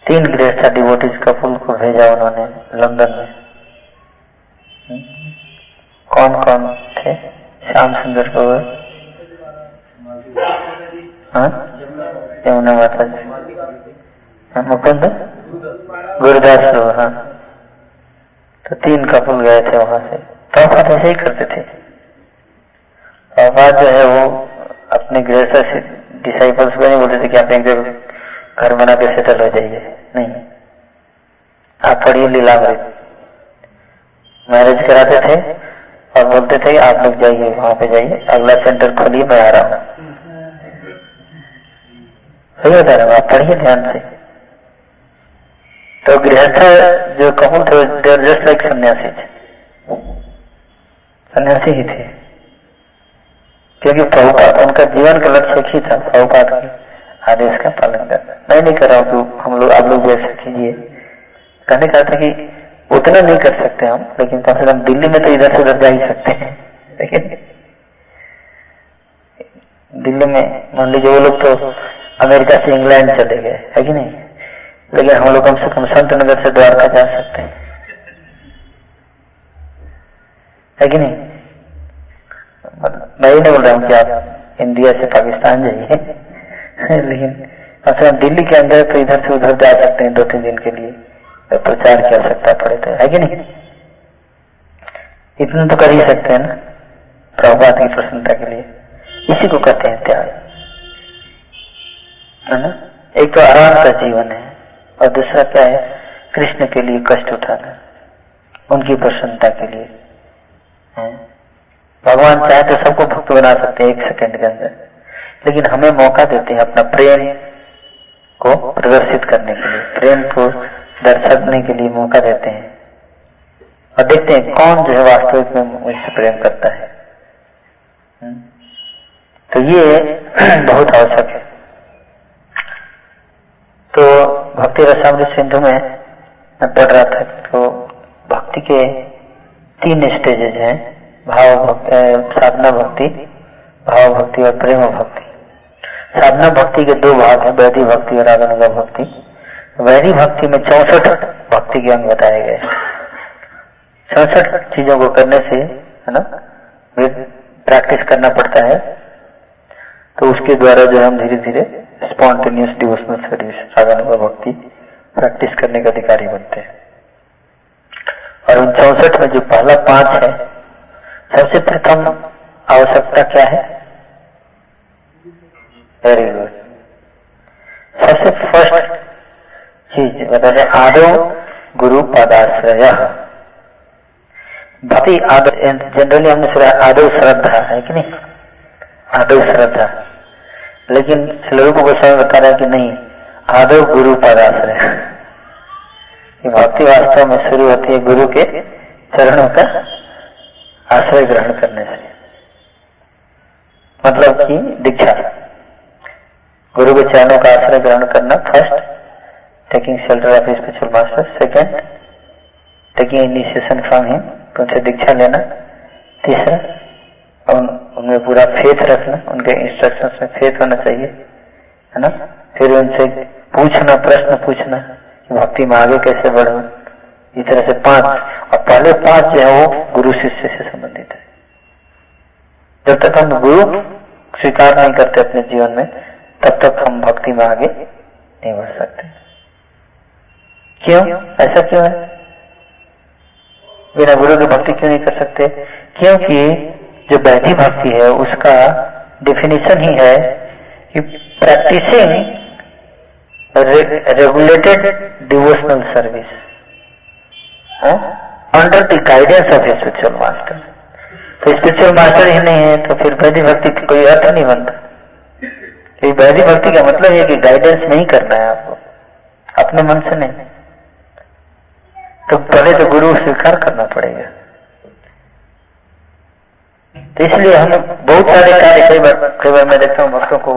B: तीन गृहस्था डिवोटिस कपूल को भेजा उन्होंने लंदन में। कौन कौन थे? श्याम सुंदर गौर हाँ? यमुना माता जी हाँ, मुकुंद? गुरुदास हाँ। तो तीन कपूल गए थे वहाँ से। तो प्रभात ऐसे ही करते थे। जो है वो अपने गृह से डिसाइपल्स को नहीं बोलते थे कि आप एक घर बना के सेटल हो जाइए। नहीं। आप पढ़िए लीलामृत मैरिज कराते थे और बोलते थे, आप लोग जाइए, वहाँ पे जाइए। अगला सेंटर खोलिए, मैं आ रहा हूँ। रहा हूँ, आप पढ़िए ध्यान से। तो गृहस्थ जो कहूँ थे देर जस्ट लाइक सन्यासी थे। सन्यासी ही थे। क्योंकि प्रभुपात उनका जीवन का लक्ष्य ही था प्रभुपात के आदेश का पालन करना। मैं नहीं कर रहा हूँ हम लोग, आप लोग जैसे कीजिए। कहने का था कि उतना नहीं कर सकते हम, लेकिन कम से कम दिल्ली में तो इधर से उधर जा ही सकते हैं। लेकिन दिल्ली में, मान लीजिए वो लोग तो अमेरिका से इंग्लैंड चले गए, है कि नहीं? लेकिन हम लोग कम से कम संत नगर से द्वारका जा सकते हैं। है कि नहीं? मैं ये नहीं बोल रहा हूँ कि आप इंडिया से पाकिस्तान जाइए। लेकिन अच्छा दिल्ली के अंदर तो इधर से उधर जा सकते हैं दो तीन दिन के लिए। तो प्रचार की आवश्यकता पड़े तो है कि नहीं? इतना तो कर ही सकते हैं ना प्रभुपात की प्रसन्नता के लिए। इसी को कहते हैं त्याग। है ना? एक तो आराम का जीवन है, और दूसरा क्या है? कृष्ण के लिए कष्ट उठाना, उनकी प्रसन्नता के लिए। है? भगवान चाहे तो सबको भक्त बना सकते हैं एक सेकंड के अंदर, लेकिन हमें मौका देते हैं अपना प्रेम को प्रदर्शित करने के लिए, प्रेम को दर्शकने के लिए मौका देते हैं। और देखते हैं कौन जो है वास्तविक में मुझसे प्रेम करता है। हम्म? तो ये बहुत आवश्यक है। तो भक्ति रसामृत सिंधु में मैं पढ़ रहा था तो भक्ति के तीन स्टेजेज हैं, भाव भक्ति साधना भक्ति, भाव भक्ति और प्रेम भक्ति। साधना भक्ति के दो भाग हैं वैधि भक्ति और आगनुगा भक्ति। वैधि भक्ति में चौसठ भक्ति के अंग बताए गए। चौसठ चीज़ों को करने से, है ना प्रैक्टिस करना पड़ता है। तो उसके द्वारा जो हम धीरे धीरे स्पॉन्टेनियस डिवोशनल सर्विस आगनुगा भक्ति प्रैक्टिस करने का अधिकारी बनते हैं। और उन चौसठ में जो पहला पाँच है, सबसे प्रथम आवश्यकता क्या है? वेरी गुड सबसे फ़र्स्ट आदो गुरु पदाश्रय भक्ति आदो जनरली हमने सुना आदो श्रद्धा है कि नहीं? आदो श्रद्धा। लेकिन श्लोक गोस्वामी बता रहा है कि नहीं, आदो गुरु पदाश्रय भक्ति वास्तव में शुरू होती है गुरु के चरणों का आश्रय ग्रहण करने से। मतलब कि दीक्षा। गुरु के चरणों का आश्रय ग्रहण करना first taking shelter of spiritual master second taking initiation from him तो उनसे दीक्षा लेना। तीसरा उन, उनमें पूरा फेथ रखना। उनके इंस्ट्रक्शन में फेथ होना चाहिए। है ना? फिर उनसे पूछना प्रश्न पूछना कि भक्ति में आगे कैसे बढ़ो। इस तरह से पाँच। और पहले पाँच जो है वो गुरु शिष्य से संबंधित है। जब तक हम गुरु स्वीकार नहीं करते अपने जीवन में तब तक हम भक्ति में आगे नहीं बढ़ सकते। क्यों? ऐसा क्यों है? बिना गुरु की भक्ति क्यों नहीं कर सकते? क्योंकि जो वैधि भक्ति है, उसका डिफिनेशन ही है कि practising regulated devotional service under the guidance of spiritual master तो स्पिरिचुअल मास्टर ही नहीं है तो फिर वैधि भक्ति का कोई अर्थ नहीं बनता। तो वैधि भक्ति का मतलब है कि गाइडेंस नहीं करना है आपको। अपने मन से नहीं। तो पहले तो गुरु स्वीकार करना पड़ेगा। तो इसलिए हम बहुत सारे कार्य, कई बार कई बार मैं देखता हूँ भक्तों को,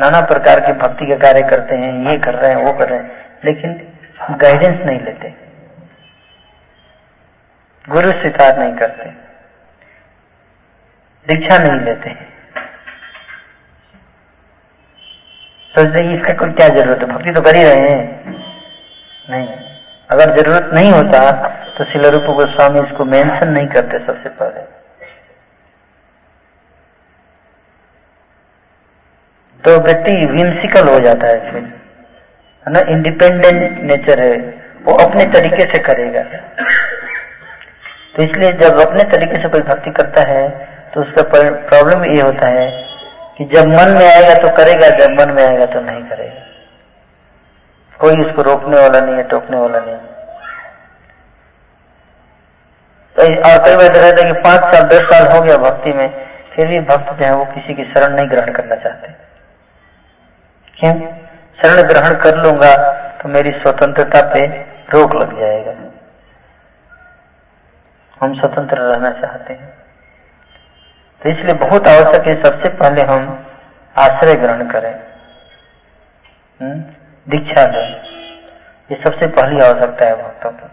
B: नाना प्रकार के भक्ति के कार्य करते हैं, ये कर रहे हैं, वो कर रहे हैं, लेकिन गाइडेंस नहीं लेते। गुरु स्वीकार नहीं करते। दीक्षा नहीं लेते। सोचते हैं, इसका कोई क्या ज़रूरत है? भक्ति तो कर ही रहे हैं। नहीं। अगर ज़रूरत नहीं होता तो शिल रूप गोस्वामी इसको मेंशन नहीं करते सबसे पहले। तो व्यक्ति विम्सिकल हो जाता है फिर। है ना? इंडिपेंडेंट नेचर है। वो अपने तरीके से करेगा। तो इसलिए जब अपने तरीके से कोई भक्ति करता है तो उसका प्रॉब्लम ये होता है कि जब मन में आएगा तो करेगा, जब मन में आएगा तो नहीं करेगा। कोई इसको रोकने वाला नहीं है, टोकने वाला नहीं तो और कई बार रहता है कि पाँच साल, दस साल हो गया भक्ति में, फिर भी भक्त जो है वो किसी की शरण नहीं ग्रहण करना चाहते। क्यों? शरण ग्रहण कर लूँगा तो मेरी स्वतंत्रता पे रोक लग जाएगा। हम स्वतंत्र रहना चाहते हैं। तो इसलिए बहुत आवश्यक है, सबसे पहले हम आश्रय ग्रहण करें। हम्म? दीक्षा लें। ये सबसे पहली आवश्यकता है भक्तों की।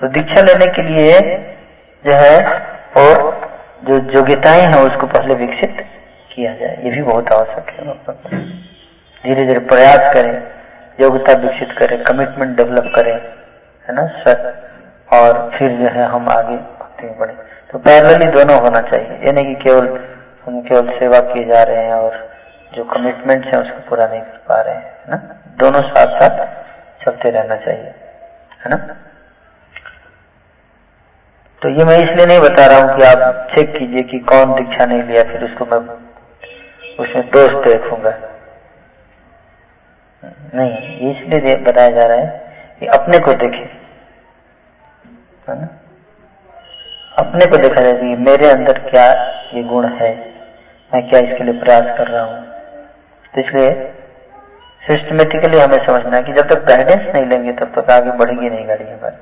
B: तो दीक्षा लेने के लिए जो है, और जो योग्यताएँ हैं, उसको पहले विकसित किया जाए। ये भी बहुत आवश्यक है धीरे धीरे प्रयास करें, योग्यता विकसित करें कमिटमेंट डेवलप करें, है ना, सर? और फिर जो है, हम आगे भक्ति में बढ़े। तो पैरेलली दोनों होना चाहिए। ये नहीं कि केवल, हम केवल सेवा किए जा रहे हैं और जो कमिटमेंट है उसको पूरा नहीं कर पा रहे हैं ना? दोनों साथ साथ चलते रहना चाहिए, है ना? तो ये मैं इसलिए नहीं बता रहा हूँ कि आप चेक कीजिए कि कौन दीक्षा नहीं लिया, फिर उसको मैं उसमें दोष देखूँगा। नहीं इसलिए बताया जा रहा है कि अपने को देखे, है ना? अपने को देखा जाए कि मेरे अंदर क्या ये गुण है, मैं क्या इसके लिए प्रयास कर रहा हूँ। इसलिए सिस्टमेटिकली हमें समझना है कि जब तक गाइडेंस नहीं लेंगे, तब तक आगे बढ़ेगी नहीं गाड़ी हमारी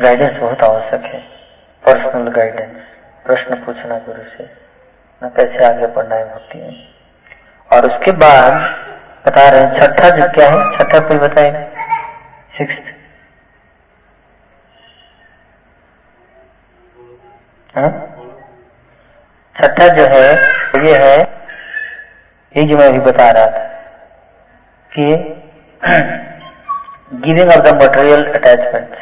B: गाइडेंस बहुत आवश्यक है। पर्सनल गाइडेंस प्रश्न पूछना गुरु से, न कैसे आगे बढ़ना है भक्ति में। और उसके बाद बता रहे हैं, छठा जो क्या है? छठा कोई बताएगा सिक्स हाँ? छठा जो है ये है ये जो मैं अभी बता रहा था कि giving of the material attachment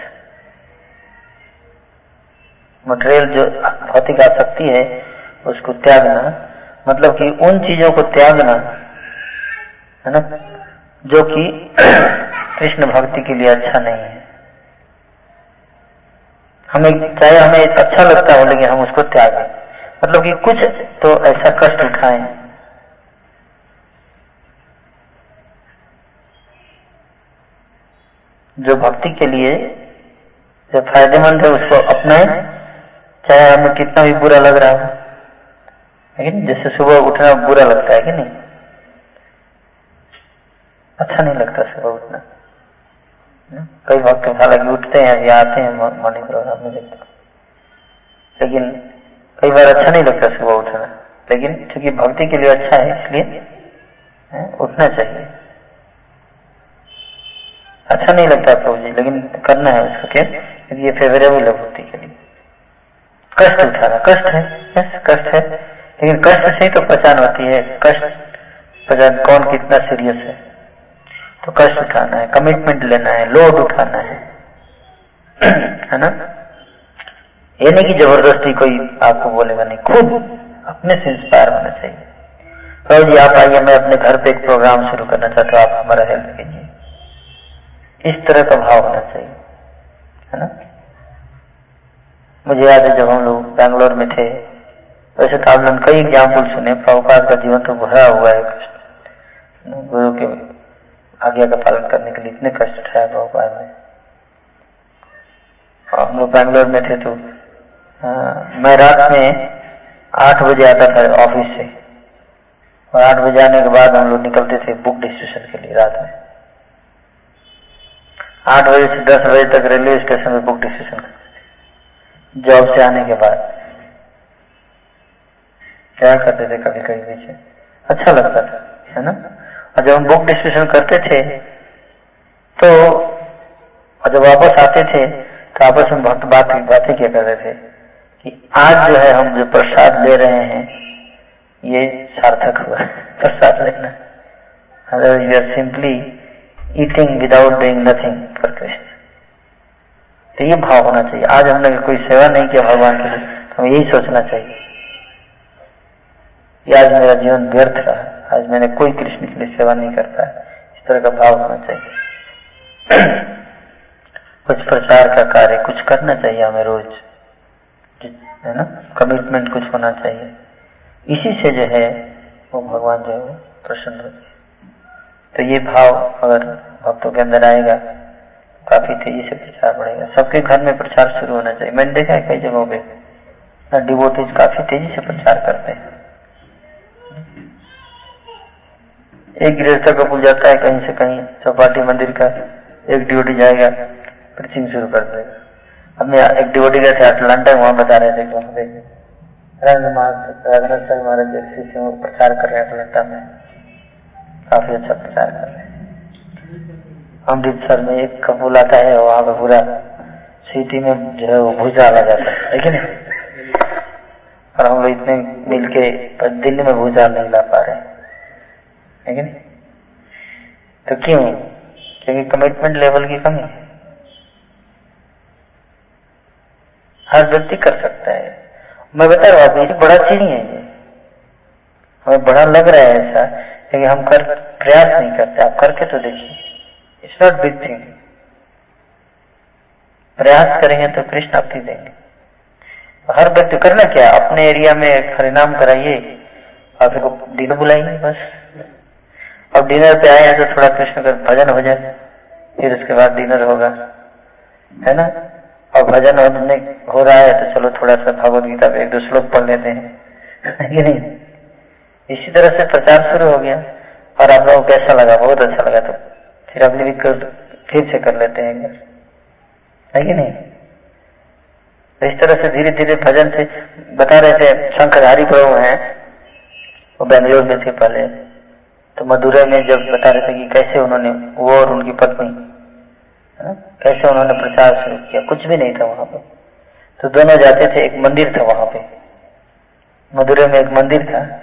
B: material जो भौतिक आसक्ति है, उसको त्यागना मतलब कि उन चीज़ों को त्यागना, है ना, जो कि कृष्ण भक्ति के लिए अच्छा नहीं है। हमें, चाहे हमें अच्छा लगता हो, लेकिन हम उसको त्यागें। मतलब कि कुछ तो ऐसा कष्ट उठाएँ। जो भक्ति के लिए जो फ़ायदेमंद है, उसको अपनाएँ। चाहे हमें कितना भी बुरा लग रहा हो, लेकिन जैसे सुबह उठना बुरा लगता है कि नहीं? अच्छा नहीं लगता सुबह उठना। कई वक्त हालाँकि उठते हैं, या आते हैं मॉर्निंग प्रोग्राम में देखते लेकिन कई बार अच्छा नहीं लगता सुबह उठना। लेकिन चूँकि भक्ति के लिए अच्छा है, इसलिए उठना चाहिए। अच्छा नहीं लगता प्रभु जी लेकिन करना है उसको, क्या? ये फेवरेबल है भक्ति के लिए। कष्ट उठाना कष्ट है कष्ट है। लेकिन कष्ट से ही तो पहचान होती है, कष्ट पहचान कौन कितना सीरियस है। तो कष्ट उठाना है कमिटमेंट लेना है लोड उठाना है। है ना? ये नहीं कि ज़बरदस्ती कोई आपको बोलेगा नहीं, खुद अपने से इंस्पायर होना चाहिए। प्रभु जी, आप आइए, मैं अपने घर पे एक प्रोग्राम शुरू करना चाहता हूँ, आप हमारा हेल्प कीजिए। इस तरह का भाव होना चाहिए है ना? मुझे याद है जब हम लोग बैंगलोर में थे वैसे तो आपने कई एग्ज़ाम्पल सुने प्रभुपाद का जीवन तो भरा हुआ है गुरु के आज्ञा का पालन करने के लिए इतने कष्ट उठाया प्रभुपाद ने। हम लोग बैंगलोर में थे तो आ, मैं रात में आठ बजे आता था ऑफ़िस से। और आठ बजे आने के बाद हम लोग निकलते थे बुक डिस्ट्रीब्यूशन के लिए रात में। आठ बजे से दस बजे तक रेलवे स्टेशन में बुक डिस्ट्रीब्यूशन करते जॉब से आने के बाद। क्या करते थे कभी कभी पीछे? अच्छा लगता था, है ना? और जब हम बुक डिस्कशन करते थे तो और जब वापस आते थे तो आपस में बहुत बात बातें क्या करते थे कि आज जो है हम जो प्रसाद ले रहे हैं, ये सार्थक हुआ प्रसाद लेना। You are simply eating without doing nothing for Krishna तो ये भाव होना चाहिए। आज हमने कोई सेवा नहीं किया भगवान के लिए तो हमें यही सोचना चाहिए कि आज मेरा जीवन व्यर्थ रहा आज मैंने कोई कृष्ण के लिए सेवा नहीं करता है। इस तरह का भाव होना चाहिए। कुछ प्रचार का कार्य कुछ करना चाहिए हमें रोज। है ना? कमिटमेंट कुछ होना चाहिए। इसी से जो है, वो भगवान जो है प्रसन्न होते तो ये भाव अगर भक्तों के अंदर आएगा, काफ़ी तेज़ी से प्रचार बढ़ेगा। सबके घर में प्रचार शुरू होना चाहिए। मैंने देखा है कई जगहों पे डिवोटीज काफ़ी तेज़ी से प्रचार करते हैं। एक गृहस्थ का पुल जाता है, कहीं से कहीं चौपाटी मंदिर का एक डिवोटी जाएगा प्रीचिंग शुरू कर देगा। अब मैं एक डिवोटी गए थे अटलांटा वहाँ बता रहे थे महाराज प्रचार कर रहे हैं अटलांटा में। काफ़ी अच्छा प्रचार कर रहे हैं। अमृतसर में एक कपूल आता है, वहाँ पर पूरा सिटी में जो है वो भूचाल आ जाता है लेकिन और हम लोग इतने मिल के दिल्ली में भूचाल नहीं ला पा रहे लेकिन तो क्यों? क्योंकि कमिटमेंट लेवल की कमी हर व्यक्ति कर सकता है। मैं बता रहा हूँ बड़ा चीज़ है। हमें बड़ा लग रहा है ऐसा, लेकिन हम कर, प्रयास नहीं करते। आप करके तो देखिए। इट्स नॉट बिग थिंग प्रयास करेंगे तो कृष्ण आपकी देंगे। हर व्यक्ति करना क्या? अपने एरिया में हरिनाम कराइए। और फिर डिनर बुलाइए बस। अब डिनर पे आए हैं तो थोड़ा कृष्ण का भजन हो जाए। फिर उसके बाद डिनर होगा। है ना? और भजन हो रहा है तो चलो थोड़ा सा भगवत गीता पे एक दो श्लोक पढ़ लेते हैं। है कि नहीं? इसी तरह से प्रचार शुरू हो गया। और आप लोगों को कैसा लगा? बहुत अच्छा लगा तो। फिर अगली वीक फिर से कर लेते हैं है कि नहीं? तो इस तरह से धीरे धीरे भजन से बता रहे थे शंकरधारी प्रभु हैं। वो बेंगलोर में थे पहले। तो मदुरै में जब बता रहे थे कि कैसे उन्होंने, वो और उनकी पत्नी कैसे उन्होंने प्रचार शुरू किया? कुछ भी नहीं था वहाँ पे। तो दोनों जाते थे, एक मंदिर था वहाँ पे। मदुरै में एक मंदिर था।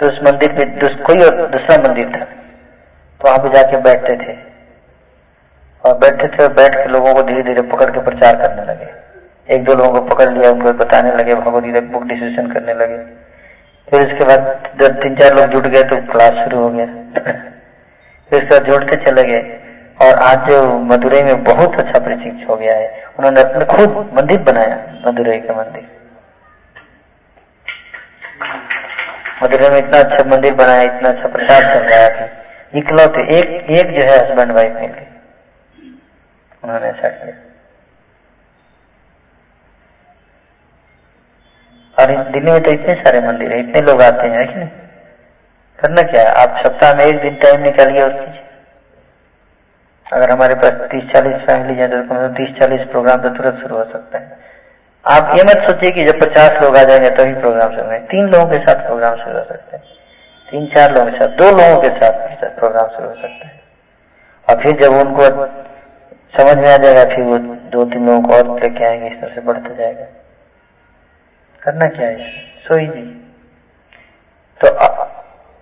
B: तो उस मंदिर में कोई और दूसरा मंदिर था। तो वहाँ पे जाके बैठते थे। और बैठते थे और बैठ के लोगों को धीरे धीरे पकड़ के प्रचार करने लगे। एक दो लोगों को पकड़ लिया, उनको बताने लगे भगवत बुक डिस्कशन करने लगे। फिर उसके बाद जब तीन चार लोग जुट गए तो क्लास शुरू हो गया। फिर उसके बाद जुड़ते चले गए। और आज जो मदुरई में बहुत अच्छा प्रशिक्ष हो गया है, उन्होंने अपने खुद मंदिर बनाया, मदुरई का मंदिर। मदुरई में इतना अच्छा मंदिर बनाया, इतना अच्छा प्रसाद रहा है इकलौते एक एक जो है हस्बैंड वाइफ मिल गए। उन्होंने ऐसा किया। और दिल्ली में तो इतने सारे मंदिर है, इतने लोग आते हैं कि नहीं? करना क्या है? आप सप्ताह में एक दिन टाइम निकालिए और कीजिए। अगर हमारे पास तीस चालीस फैमिली है तो तीस चालीस प्रोग्राम तो तुरंत शुरू हो सकता है। आप ये मत सोचिए कि जब पचास लोग आ जाएँगे तभी तो प्रोग्राम शुरू है तीन लोगों के साथ प्रोग्राम शुरू हो सकते हैं। तीन चार लोगों के साथ दो लोगों के साथ प्रोग्राम शुरू हो सकता है। और फिर जब उनको समझ में आ जाएगा फिर वो दो तीन लोगों को और लेके आएँगे इस तरह से बढ़ता जाएगा। करना क्या है? सो इजी तो आ,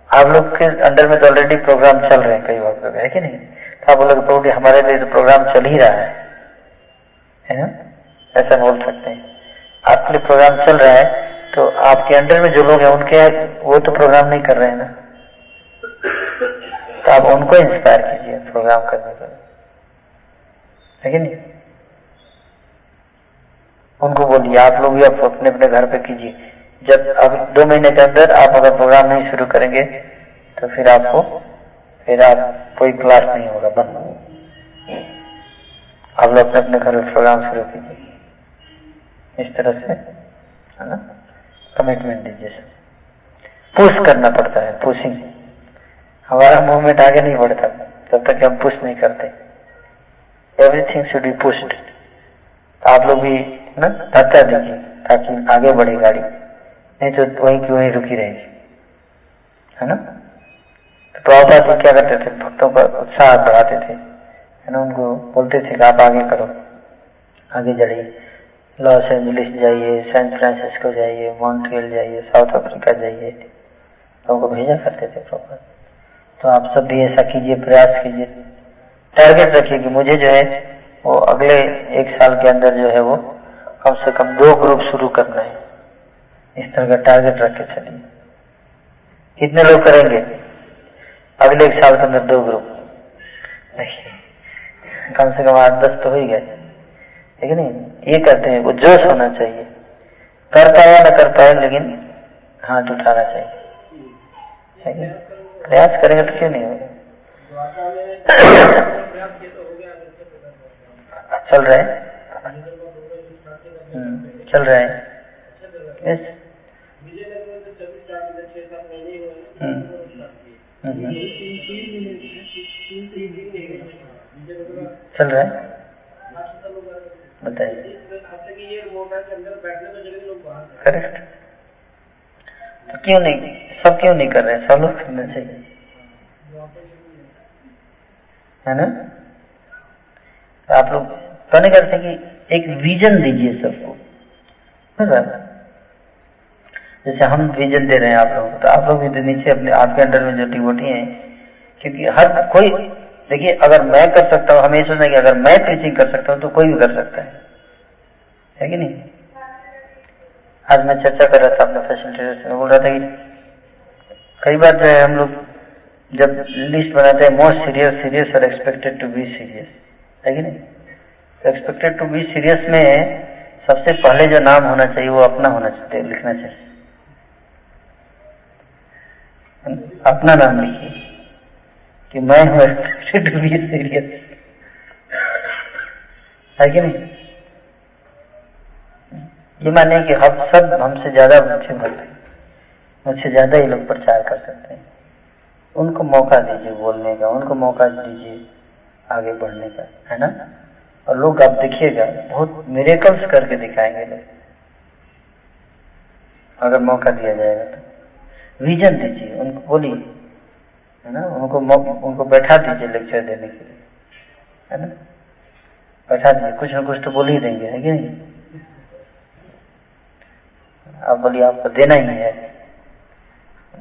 B: आप लोग के अंडर में तो ऑलरेडी प्रोग्राम चल रहे हैं कई वक्त है कि नहीं? तो आप बोलोगे हमारे लिए तो प्रोग्राम चल ही रहा है। है ना? ऐसा बोल सकते हैं। आपके लिए प्रोग्राम चल रहा है तो आपके अंडर में जो लोग हैं, उनके वो तो प्रोग्राम नहीं कर रहे हैं ना। तो आप उनको इंस्पायर कीजिए प्रोग्राम करने के लिए। नहीं? उनको बोलिए, आप लोग भी आप अपने अपने घर पे कीजिए। जब अब दो महीने के अंदर आप अगर प्रोग्राम नहीं शुरू करेंगे तो फिर आपको, फिर आप कोई क्लास नहीं होगा, बंद। आप लोग अपने अपने घर में प्रोग्राम शुरू कीजिए। इस तरह से, है ना? कमिटमेंट दीजिए पुश करना पड़ता है पुशिंग हमारा मूवमेंट आगे नहीं बढ़ता, जब तक हम पुश नहीं करते। एवरीथिंग शुड बी पुश्ड आप लोग भी ना? धक्का दीजिए, ताकि आगे बढ़े गाड़ी। नहीं तो वहीं की वहीं रुकी रहेगी। है ना? तो प्रभुपाद जी क्या करते थे? भक्तों का उत्साह बढ़ाते थे। है ना? उनको बोलते थे कि आप आगे करो, आगे बढ़िए। लॉस एंजलिस जाइए, सैन फ्रांसिस्को जाइए, मॉन्ट्रियल जाइए, साउथ अफ्रीका जाइए, लोगों को भेजा करते थे प्रॉपर तो आप सब भी ऐसा कीजिए, प्रयास कीजिए। टारगेट रखिए कि मुझे जो है, वो अगले एक साल के अंदर जो है वो कम से कम दो ग्रुप शुरू करना है। इस तरह का टारगेट रख के चलिए। कितने लोग करेंगे? अगले एक साल के अंदर दो ग्रुप नहीं कम से कम आठ दस तो हो ही गए। ठीक है नहीं? ये करते हैं, वो जोश होना चाहिए। कर पाया ना कर पाए लेकिन हाथ उठाना चाहिए। प्रयास करेंगे तो क्यों नहीं होगा? चल रहे हैं? चल रहे हैं। यस चल रहा है? बताइए। करेक्ट तो क्यों नहीं? सब क्यों नहीं कर रहे सब लोग करना चाहिए है ना? तो आप लोग कहने करते कि एक विजन दीजिए सबको। जैसे हम विजन दे रहे हैं आप लोगों को तो आप लोग भी नीचे अपने आपके अंडर में जो डिवोटी हैं, क्योंकि हर कोई देखिए, अगर मैं कर सकता हूँ हमें सोचना कि अगर मैं टीचिंग कर सकता हूँ तो कोई भी कर सकता है। है कि नहीं? आज मैं चर्चा कर रहा था अपने फैसिलिटेटर से। बोल रहा था कि कई बार जो है, हम लोग जब लिस्ट बनाते हैं मोस्ट सीरियस सीरियस और एक्सपेक्टेड टू बी सीरियस है कि नहीं? एक्सपेक्टेड टू बी सीरियस में सबसे पहले जो नाम होना चाहिए, वो अपना होना चाहिए, लिखना चाहिए। अपना नाम लिखिए। कि मैं हूँ एक्सपेक्टेड सीरियस है कि नहीं? ये माने कि हम सब हमसे ज़्यादा अच्छे भक्त हैं मुझसे ज़्यादा ही लोग प्रचार कर सकते हैं। उनको मौका दीजिए बोलने का, उनको मौका दीजिए आगे बढ़ने का, है ना? और लोग आप देखिएगा, बहुत मेरेकल्स करके दिखाएँगे लोग। अगर मौका दिया जाएगा तो। विजन दीजिए, उनको बोलिए। है ना? उनको उनको बैठा दीजिए लेक्चर देने के लिए। है ना? बैठा दीजिए, कुछ ना कुछ तो बोल ही देंगे, है कि नहीं? आप बोलिए, आपको देना ही है।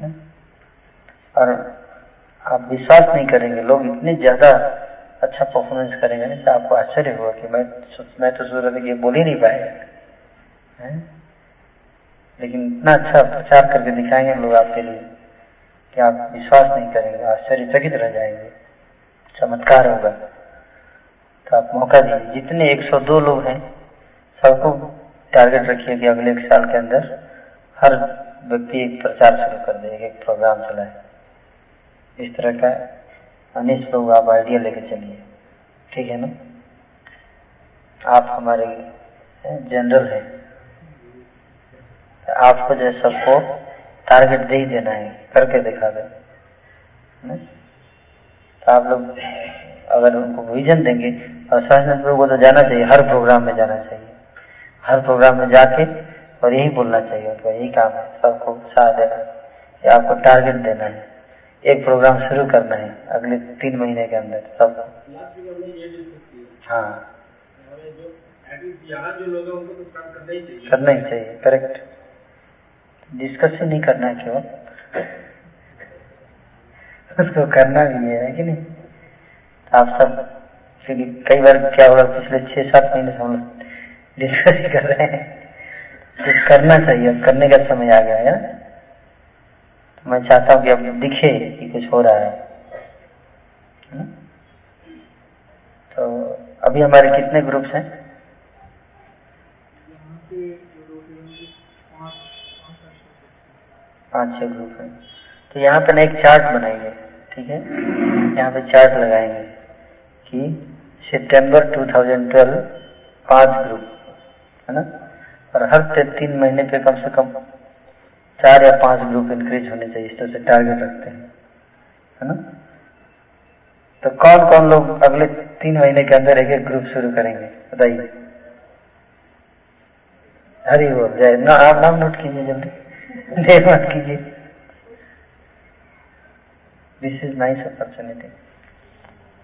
B: ना? और आप विश्वास नहीं करेंगे, लोग इतने ज़्यादा अच्छा परफॉर्मेंस करेंगे ना तो आपको आश्चर्य होगा कि मैं मैं तो सोच रहा कि बोल ही नहीं पाएगा। लेकिन इतना अच्छा प्रचार करके दिखाएँगे लोग आपके लिए। कि आप विश्वास नहीं करेंगे, आश्चर्यचकित रह जाएँगे। चमत्कार होगा। तो आप मौका दीजिए। जितने 102 लोग हैं, सबको टारगेट रखिए कि अगले एक साल के अंदर हर व्यक्ति एक प्रचार शुरू कर दे, एक प्रोग्राम चलाए। इस तरह का अनिश लोग आप आइडिया लेके चलिए। ठीक है ना? आप हमारे जनरल हैं। आपको जो सबको टारगेट दे ही देना है, करके दिखा दे। तो आप लोग अगर उनको विजन देंगे, और सहज प्रभु को तो जाना चाहिए, हर प्रोग्राम में जाना चाहिए। हर प्रोग्राम में जाके और यही बोलना चाहिए उनका, यही काम है, सबको उत्साह देना है आपको टारगेट देना है। एक प्रोग्राम शुरू करना है, अगले तीन महीने के अंदर सब हाँ। करना ही चाहिए करेक्ट डिस्कस ही नहीं करना है केवल उसको करना भी है कि नहीं? आप सब, क्योंकि कई बार क्या हुआ, पिछले छह सात महीने से हम लोग डिस्कस कर रहे हैं। कुछ करना चाहिए करने का समय आ गया है तो मैं चाहता हूँ कि अब दिखे कि कुछ हो रहा है। तो अभी हमारे कितने ग्रुप्स हैं? पाँच छह ग्रुप हैं। तो यहाँ पे ना एक चार्ट बनाएँगे, ठीक है? यहाँ पे चार्ट लगाएँगे कि सितंबर 2012 पाँच ग्रुप है ना? और हर तीन महीने पे कम से कम चार या पाँच ग्रुप इंक्रीज होने चाहिए, इस तरह से टारगेट रखते हैं, है ना? तो कौन कौन लोग अगले तीन महीने के अंदर एक एक ग्रुप शुरू करेंगे, बताइए? हरी बोल, जय ना, आप नाम नोट कीजिए जल्दी। देर मत कीजिए। दिस इज़ नाइस अपॉर्चुनिटी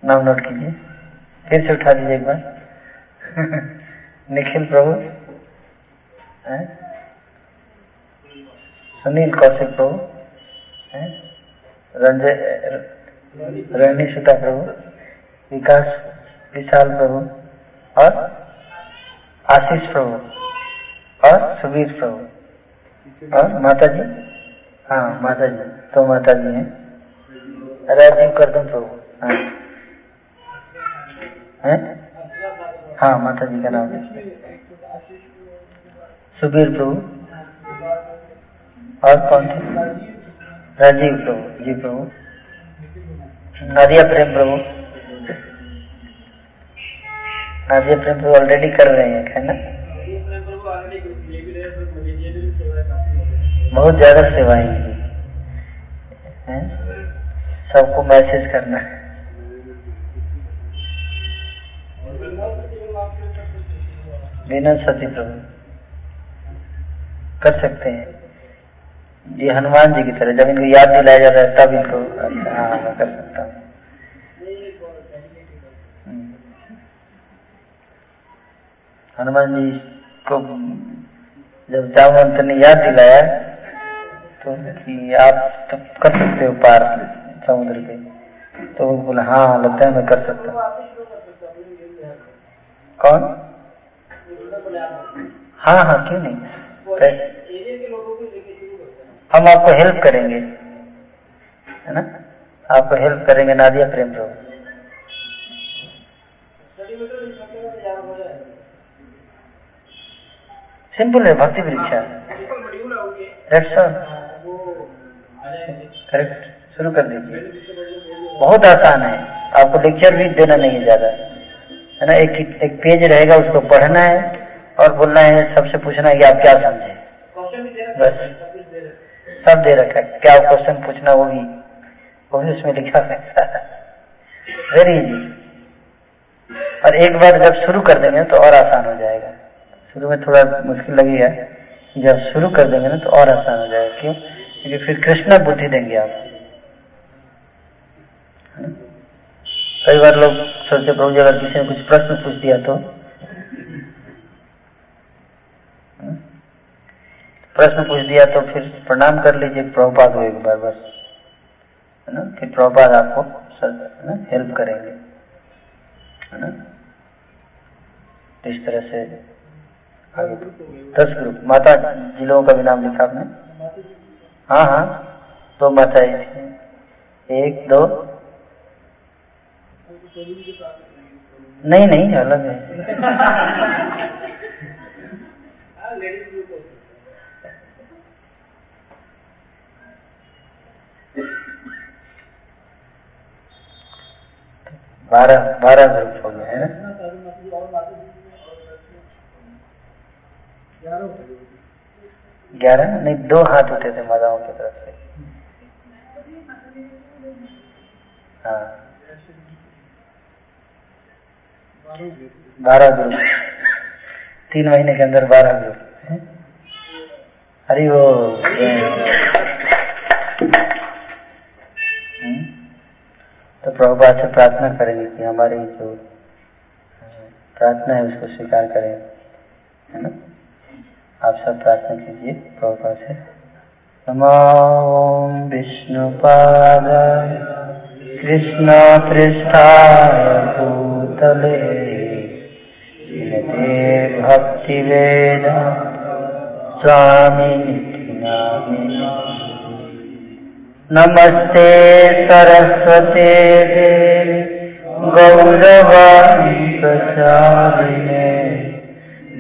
B: नाम नोट कीजिए। फिर से उठा दीजिए एक बार। निखिल प्रभु। सुनील कौशिक प्रभु। रंजय रोहिणी सुता प्रभु। विकास विशाल प्रभु। और आशीष प्रभु। और सुबीर प्रभु। और माता जी हाँ माता जी तो माता जी हैं राजीव करदम प्रभु हाँ। है? हाँ माता जी का नाम है। सुबीर प्रभु। और कौन थे? राजीव प्रभु, जी प्रभु। नादिया प्रेम प्रभु। नादिया प्रेम प्रभु ऑलरेडी कर रहे हैं, है ना? बहुत ज़्यादा सेवाएँ हैं। सबको मैसेज करना। है बिना सती प्रभु। कर सकते हैं। ये हनुमान जी की तरह, जब इनको याद दिलाया जाता है, तब इनको हाँ कर सकता हूँ। हनुमान जी को जब जामवंत ने याद दिलाया तो कि आप तो कर सकते हो पार समुद्र के। तो वो बोला हाँ लगता है मैं कर सकता हूँ। कौन? हाँ हाँ क्यों नहीं? हम आपको हेल्प करेंगे, है ना? आपको हेल्प करेंगे, नादिया प्रेम प्रभु सिंपल है, भक्ति परीक्षा करेक्ट शुरू कर दीजिए। बहुत आसान है। आपको लेक्चर भी देना नहीं है ज़्यादा। है ना, एक एक पेज रहेगा, उसको पढ़ना है और बोलना है, सबसे पूछना है कि आप क्या समझे। बस। सब दे रखा है। क्या क्वेश्चन पूछना वो भी वो भी उसमें लिखा है। वेरी इजी और एक बार जब शुरू कर देंगे तो और आसान हो जाएगा। शुरू में थोड़ा मुश्किल लगेगा। जब शुरू कर देंगे ना तो और आसान हो जाएगा। क्यों? क्योंकि फिर कृष्णा बुद्धि देंगे आप। कई बार लोग सोचते, प्रभु जी, अगर किसी ने कुछ प्रश्न पूछ दिया तो? प्रश्न पूछ दिया तो फिर प्रणाम कर लीजिए, प्रभुपाद हो एक बार बस है ना? फिर प्रभुपाद आपको ना, हेल्प करेंगे। है ना? इस तरह से आगे। दस ग्रुप। माता जी, लोगों का भी नाम लिखा आपने? हाँ हाँ दो माता एक, दो। नहीं नहीं, अलग है। बारह बारह ग्रुप हो गया, है ना? ग्यारह? नहीं, दो हाथ उठे थे माताओं की तरफ़ से। हाँ। बारह ग्रुप। तीन महीने के अंदर बारह ग्रुप। अरे वो तो प्रभुपाद से प्रार्थना करेंगे कि हमारी जो, प्रार्थना है उसको स्वीकार करें। है ना? आप सब प्रार्थना कीजिए, प्रभुपाद से नमो विष्णुपाद। कृष्ण पृष्ठाय भूतले। भक्ति वेद स्वामी नमस्ते सरस्वते देवी। गौरवाणी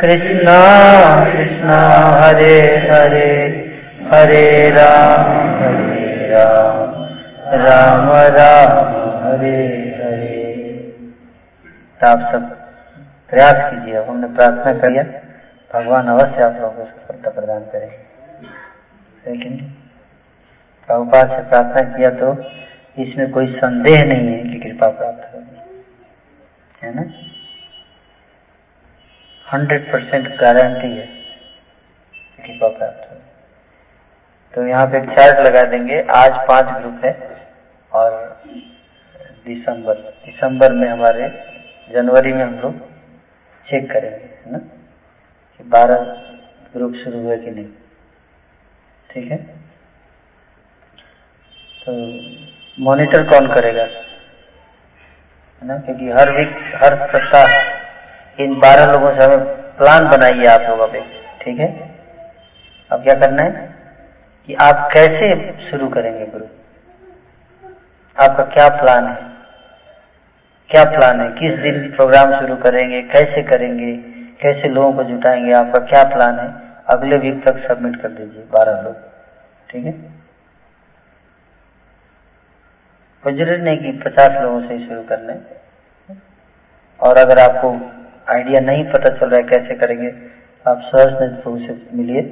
B: कृष्णा कृष्णा, हरे हरे हरे राम हरे राम राम राम, हरे हरे। आप सब प्रयास कीजिए हमने प्रार्थना कर लिया। भगवान अवश्य आप लोगों को सफलता प्रदान करेंगे लेकिन प्रभुपाद से प्रार्थना किया तो इसमें कोई संदेह नहीं है कि कृपा प्राप्त होगी है ना? हंड्रेड परसेंट गारंटी है कृपा प्राप्त तो यहाँ पे चार्ट लगा देंगे। आज पाँच ग्रुप है और दिसंबर। दिसंबर में हमारे, जनवरी में हम लोग चेक करेंगे, है ना? कि बारह ग्रुप शुरू हुए कि नहीं। ठीक है? तो मॉनिटर कौन करेगा? है ना? क्योंकि हर वीक हर सप्ताह इन बारह लोगों से हमें प्लान बनाइए आप लोग पे, ठीक है? अब क्या करना है कि आप कैसे शुरू करेंगे ग्रुप आपका क्या प्लान है? क्या प्लान है? किस दिन प्रोग्राम शुरू करेंगे? कैसे करेंगे? कैसे लोगों को जुटाएँगे? आपका क्या प्लान है? अगले वीक तक सबमिट कर दीजिए बारह लोग, ठीक है? ज़रूरी नहीं कि पचास लोगों से शुरू करना है। और अगर आपको आइडिया नहीं पता चल रहा है कैसे करेंगे। आप सहज प्रभु से मिलिए।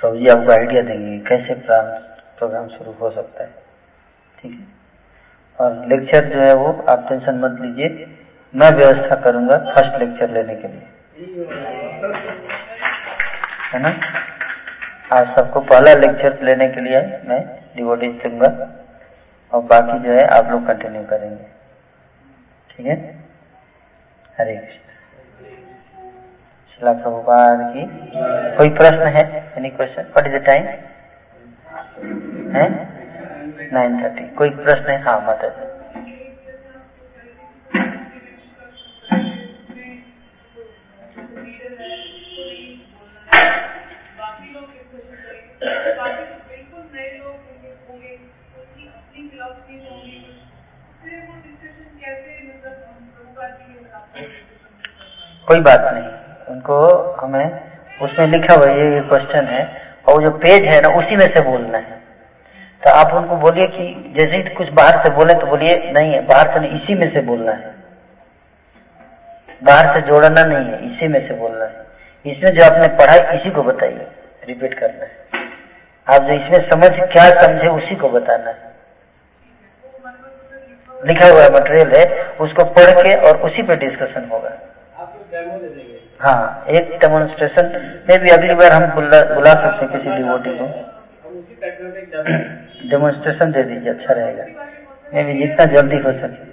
B: प्रभु जी आपको आइडिया देंगे कैसे प्रोग्राम शुरू हो सकता है। ठीक है? और लेक्चर जो है वो आप टेंशन मत लीजिए। मैं व्यवस्था करूँगा फ़र्स्ट लेक्चर लेने के लिए। है ना? आज सबको पहला लेक्चर लेने के लिए मैं डिवोटिस दूँगा। और बाकी जो है आप लोग कंटिन्यू करेंगे। ठीक है? हरे कृष्ण प्रभुपाद की कोई प्रश्न है? Any question what is the time है? नाइन थर्टी कोई प्रश्न है? हाँ माता जी कोई बात नहीं। उनको हमें उसमें लिखा हुआ ये क्वेश्चन है, और जो पेज है ना, उसी में से बोलना है। तो आप उनको बोलिए कि जैसे ही कुछ बाहर से बोले तो बोलिए, नहीं है, बाहर से नहीं, इसी में से बोलना है। बाहर से जोड़ना नहीं है, इसी में से बोलना है। इसमें जो आपने पढ़ा है, इसी को बताइए रिपीट करना है। आप जो इसमें समझ, क्या समझे, उसी को बताना है। लिखा हुआ मटेरियल है, उसको पढ़ के और उसी पे डिस्कशन होगा। हाँ एक डेमोन्स्ट्रेशन में भी अगली बार हम बुला, बुला सकते हैं किसी डिवोटी को। डेमोन्स्ट्रेशन दे दीजिए अच्छा रहेगा। मैं भी जितना जल्दी हो सके।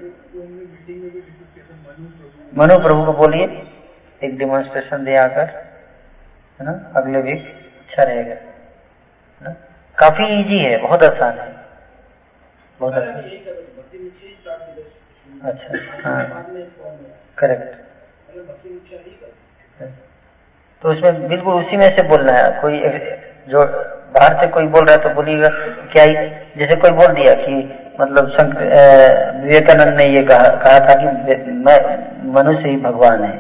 B: मनु प्रभु को बोलिए एक डेमोन्स्ट्रेशन दे आकर है ना? अगले वीक अच्छा रहेगा। ना? काफ़ी इजी है बहुत आसान है। बहुत आसान। अच्छा हाँ। करेक्ट तो उसमें बिल्कुल उसी में से बोलना है। कोई जो बाहर से कोई बोल रहा है तो बोलिएगा क्या ही, जैसे कोई बोल दिया कि मतलब विवेकानंद ने ये कहा कहा था कि मैं, मनुष्य ही भगवान है।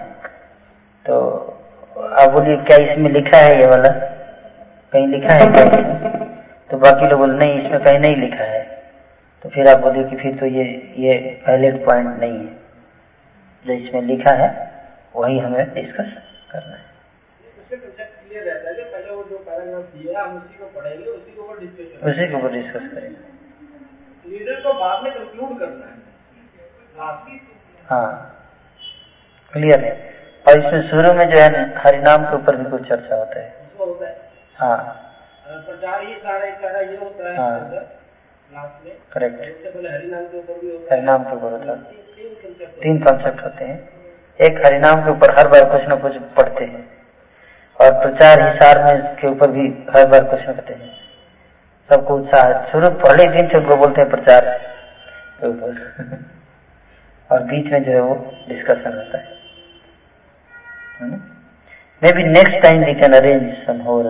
B: तो आप बोलिए, क्या इसमें लिखा है ये वाला? कहीं लिखा है क्या? तो बाकी लोग बोले, नहीं, इसमें कहीं नहीं लिखा है। तो फिर आप बोलिए कि फिर तो ये ये वैलिड पॉइंट नहीं है। जो इसमें लिखा है वही हमें डिस्कस करना है। उसी के ऊपर डिस्कस करेंगे।
C: लीडर को बाद में कंक्लूड करना है।
B: हाँ क्लियर है। और इसमें शुरू में जो है ना, हरिनाम के ऊपर भी कुछ चर्चा होता है। हाँ।
C: ही। है
B: हाँ करेक्ट
C: हरिनाम के ऊपर
B: हरिनाम के ऊपर होता है। तीन कॉन्सेप्ट होते हैं। एक हरिनाम के ऊपर हर बार कुछ न कुछ पढ़ते हैं। और प्रचार हिसार में के ऊपर भी हर बार कुछ न कहते हैं। सबको उत्साह, शुरू पहले दिन से उनको बोलते हैं प्रचार के ऊपर। और बीच में जो है वो डिस्कशन होता है। Maybe next time we can arrange some होर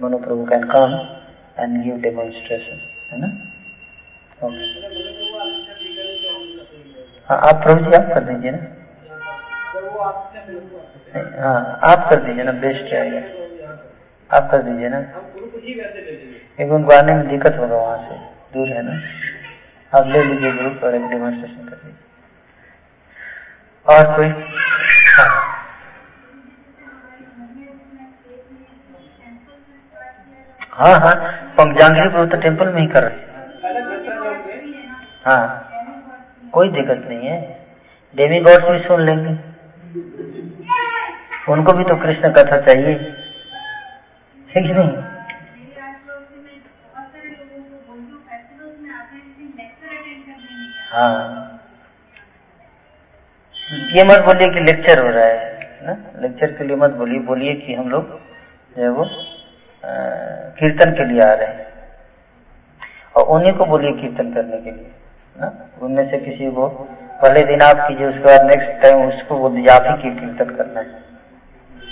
B: मनो Prabhu can come and give demonstration है ना? हाँ आप प्रभु जी आप कर दीजिए ना। हाँ आप कर दीजिए ना बेस्ट रहेगा आप कर दीजिए ना। क्योंकि उनको आने में दिक्कत होगा वहाँ से दूर है ना। आप ले लीजिए ग्रुप और एक डेमोन्स्ट्रेशन कर लीजिए और कोई? हाँ। हाँ हाँ। प्रभु तो टेंपल में ही कर रहे हाँ। कोई दिक्कत नहीं है। देवी गॉड भी सुन लेंगे। उनको भी तो कृष्ण कथा चाहिए। ठीक नहीं? हाँ। ये मत बोलिए कि लेक्चर हो रहा है ना? लेक्चर के लिए मत बोलिए बोलिए कि हम लोग जो है वो कीर्तन के लिए आ रहे हैं। और उन्हीं को बोलिए कीर्तन करने के लिए ना? उनमें से किसी को, पहले दिन आप कीजिए उसके बाद नेक्स्ट टाइम उसको दीजिए आप ही कीर्तन करना है।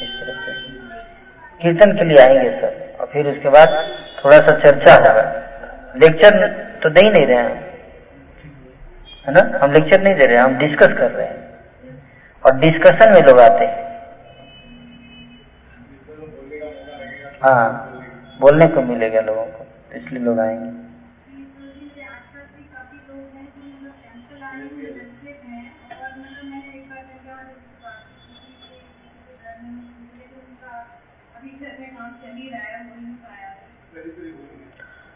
B: इस तरह से कीर्तन के लिए आएँगे सर। और फिर उसके बाद थोड़ा सा चर्चा होगा। लेक्चर तो दे ही नहीं रहे हैं है ना? हम लेक्चर नहीं दे रहे हैं हम डिस्कस कर रहे हैं। और डिस्कशन में लोग आते हैं। हाँ बोलने को मिलेगा लोगों को इसलिए लोग आएँगे।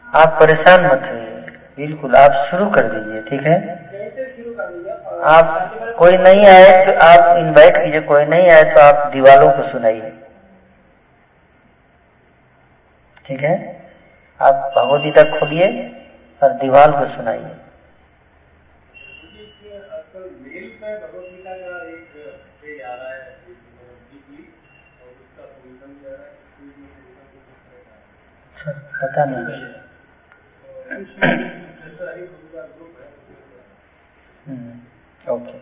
B: आप परेशान मत होइए। बिल्कुल आप शुरू कर दीजिए, ठीक है? आप कोई नहीं आए तो आप इनवाइट कीजिए, कोई नहीं आए तो आप दीवालों को सुनाइए। ठीक है? आप भगवदगीता खोलिए और दीवाल को सुनाइए। पता नहीं ओके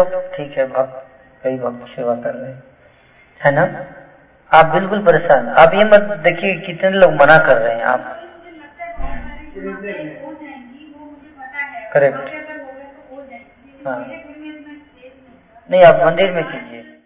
B: ओके ठीक है भक्त कई भक्त सेवा कर रहे है। ना? आप बिल्कुल परेशान आप ये मत देखिए कितने लोग मना कर रहे हैं आप। करेक्ट हाँ। नहीं, आप मंदिर में कीजिए।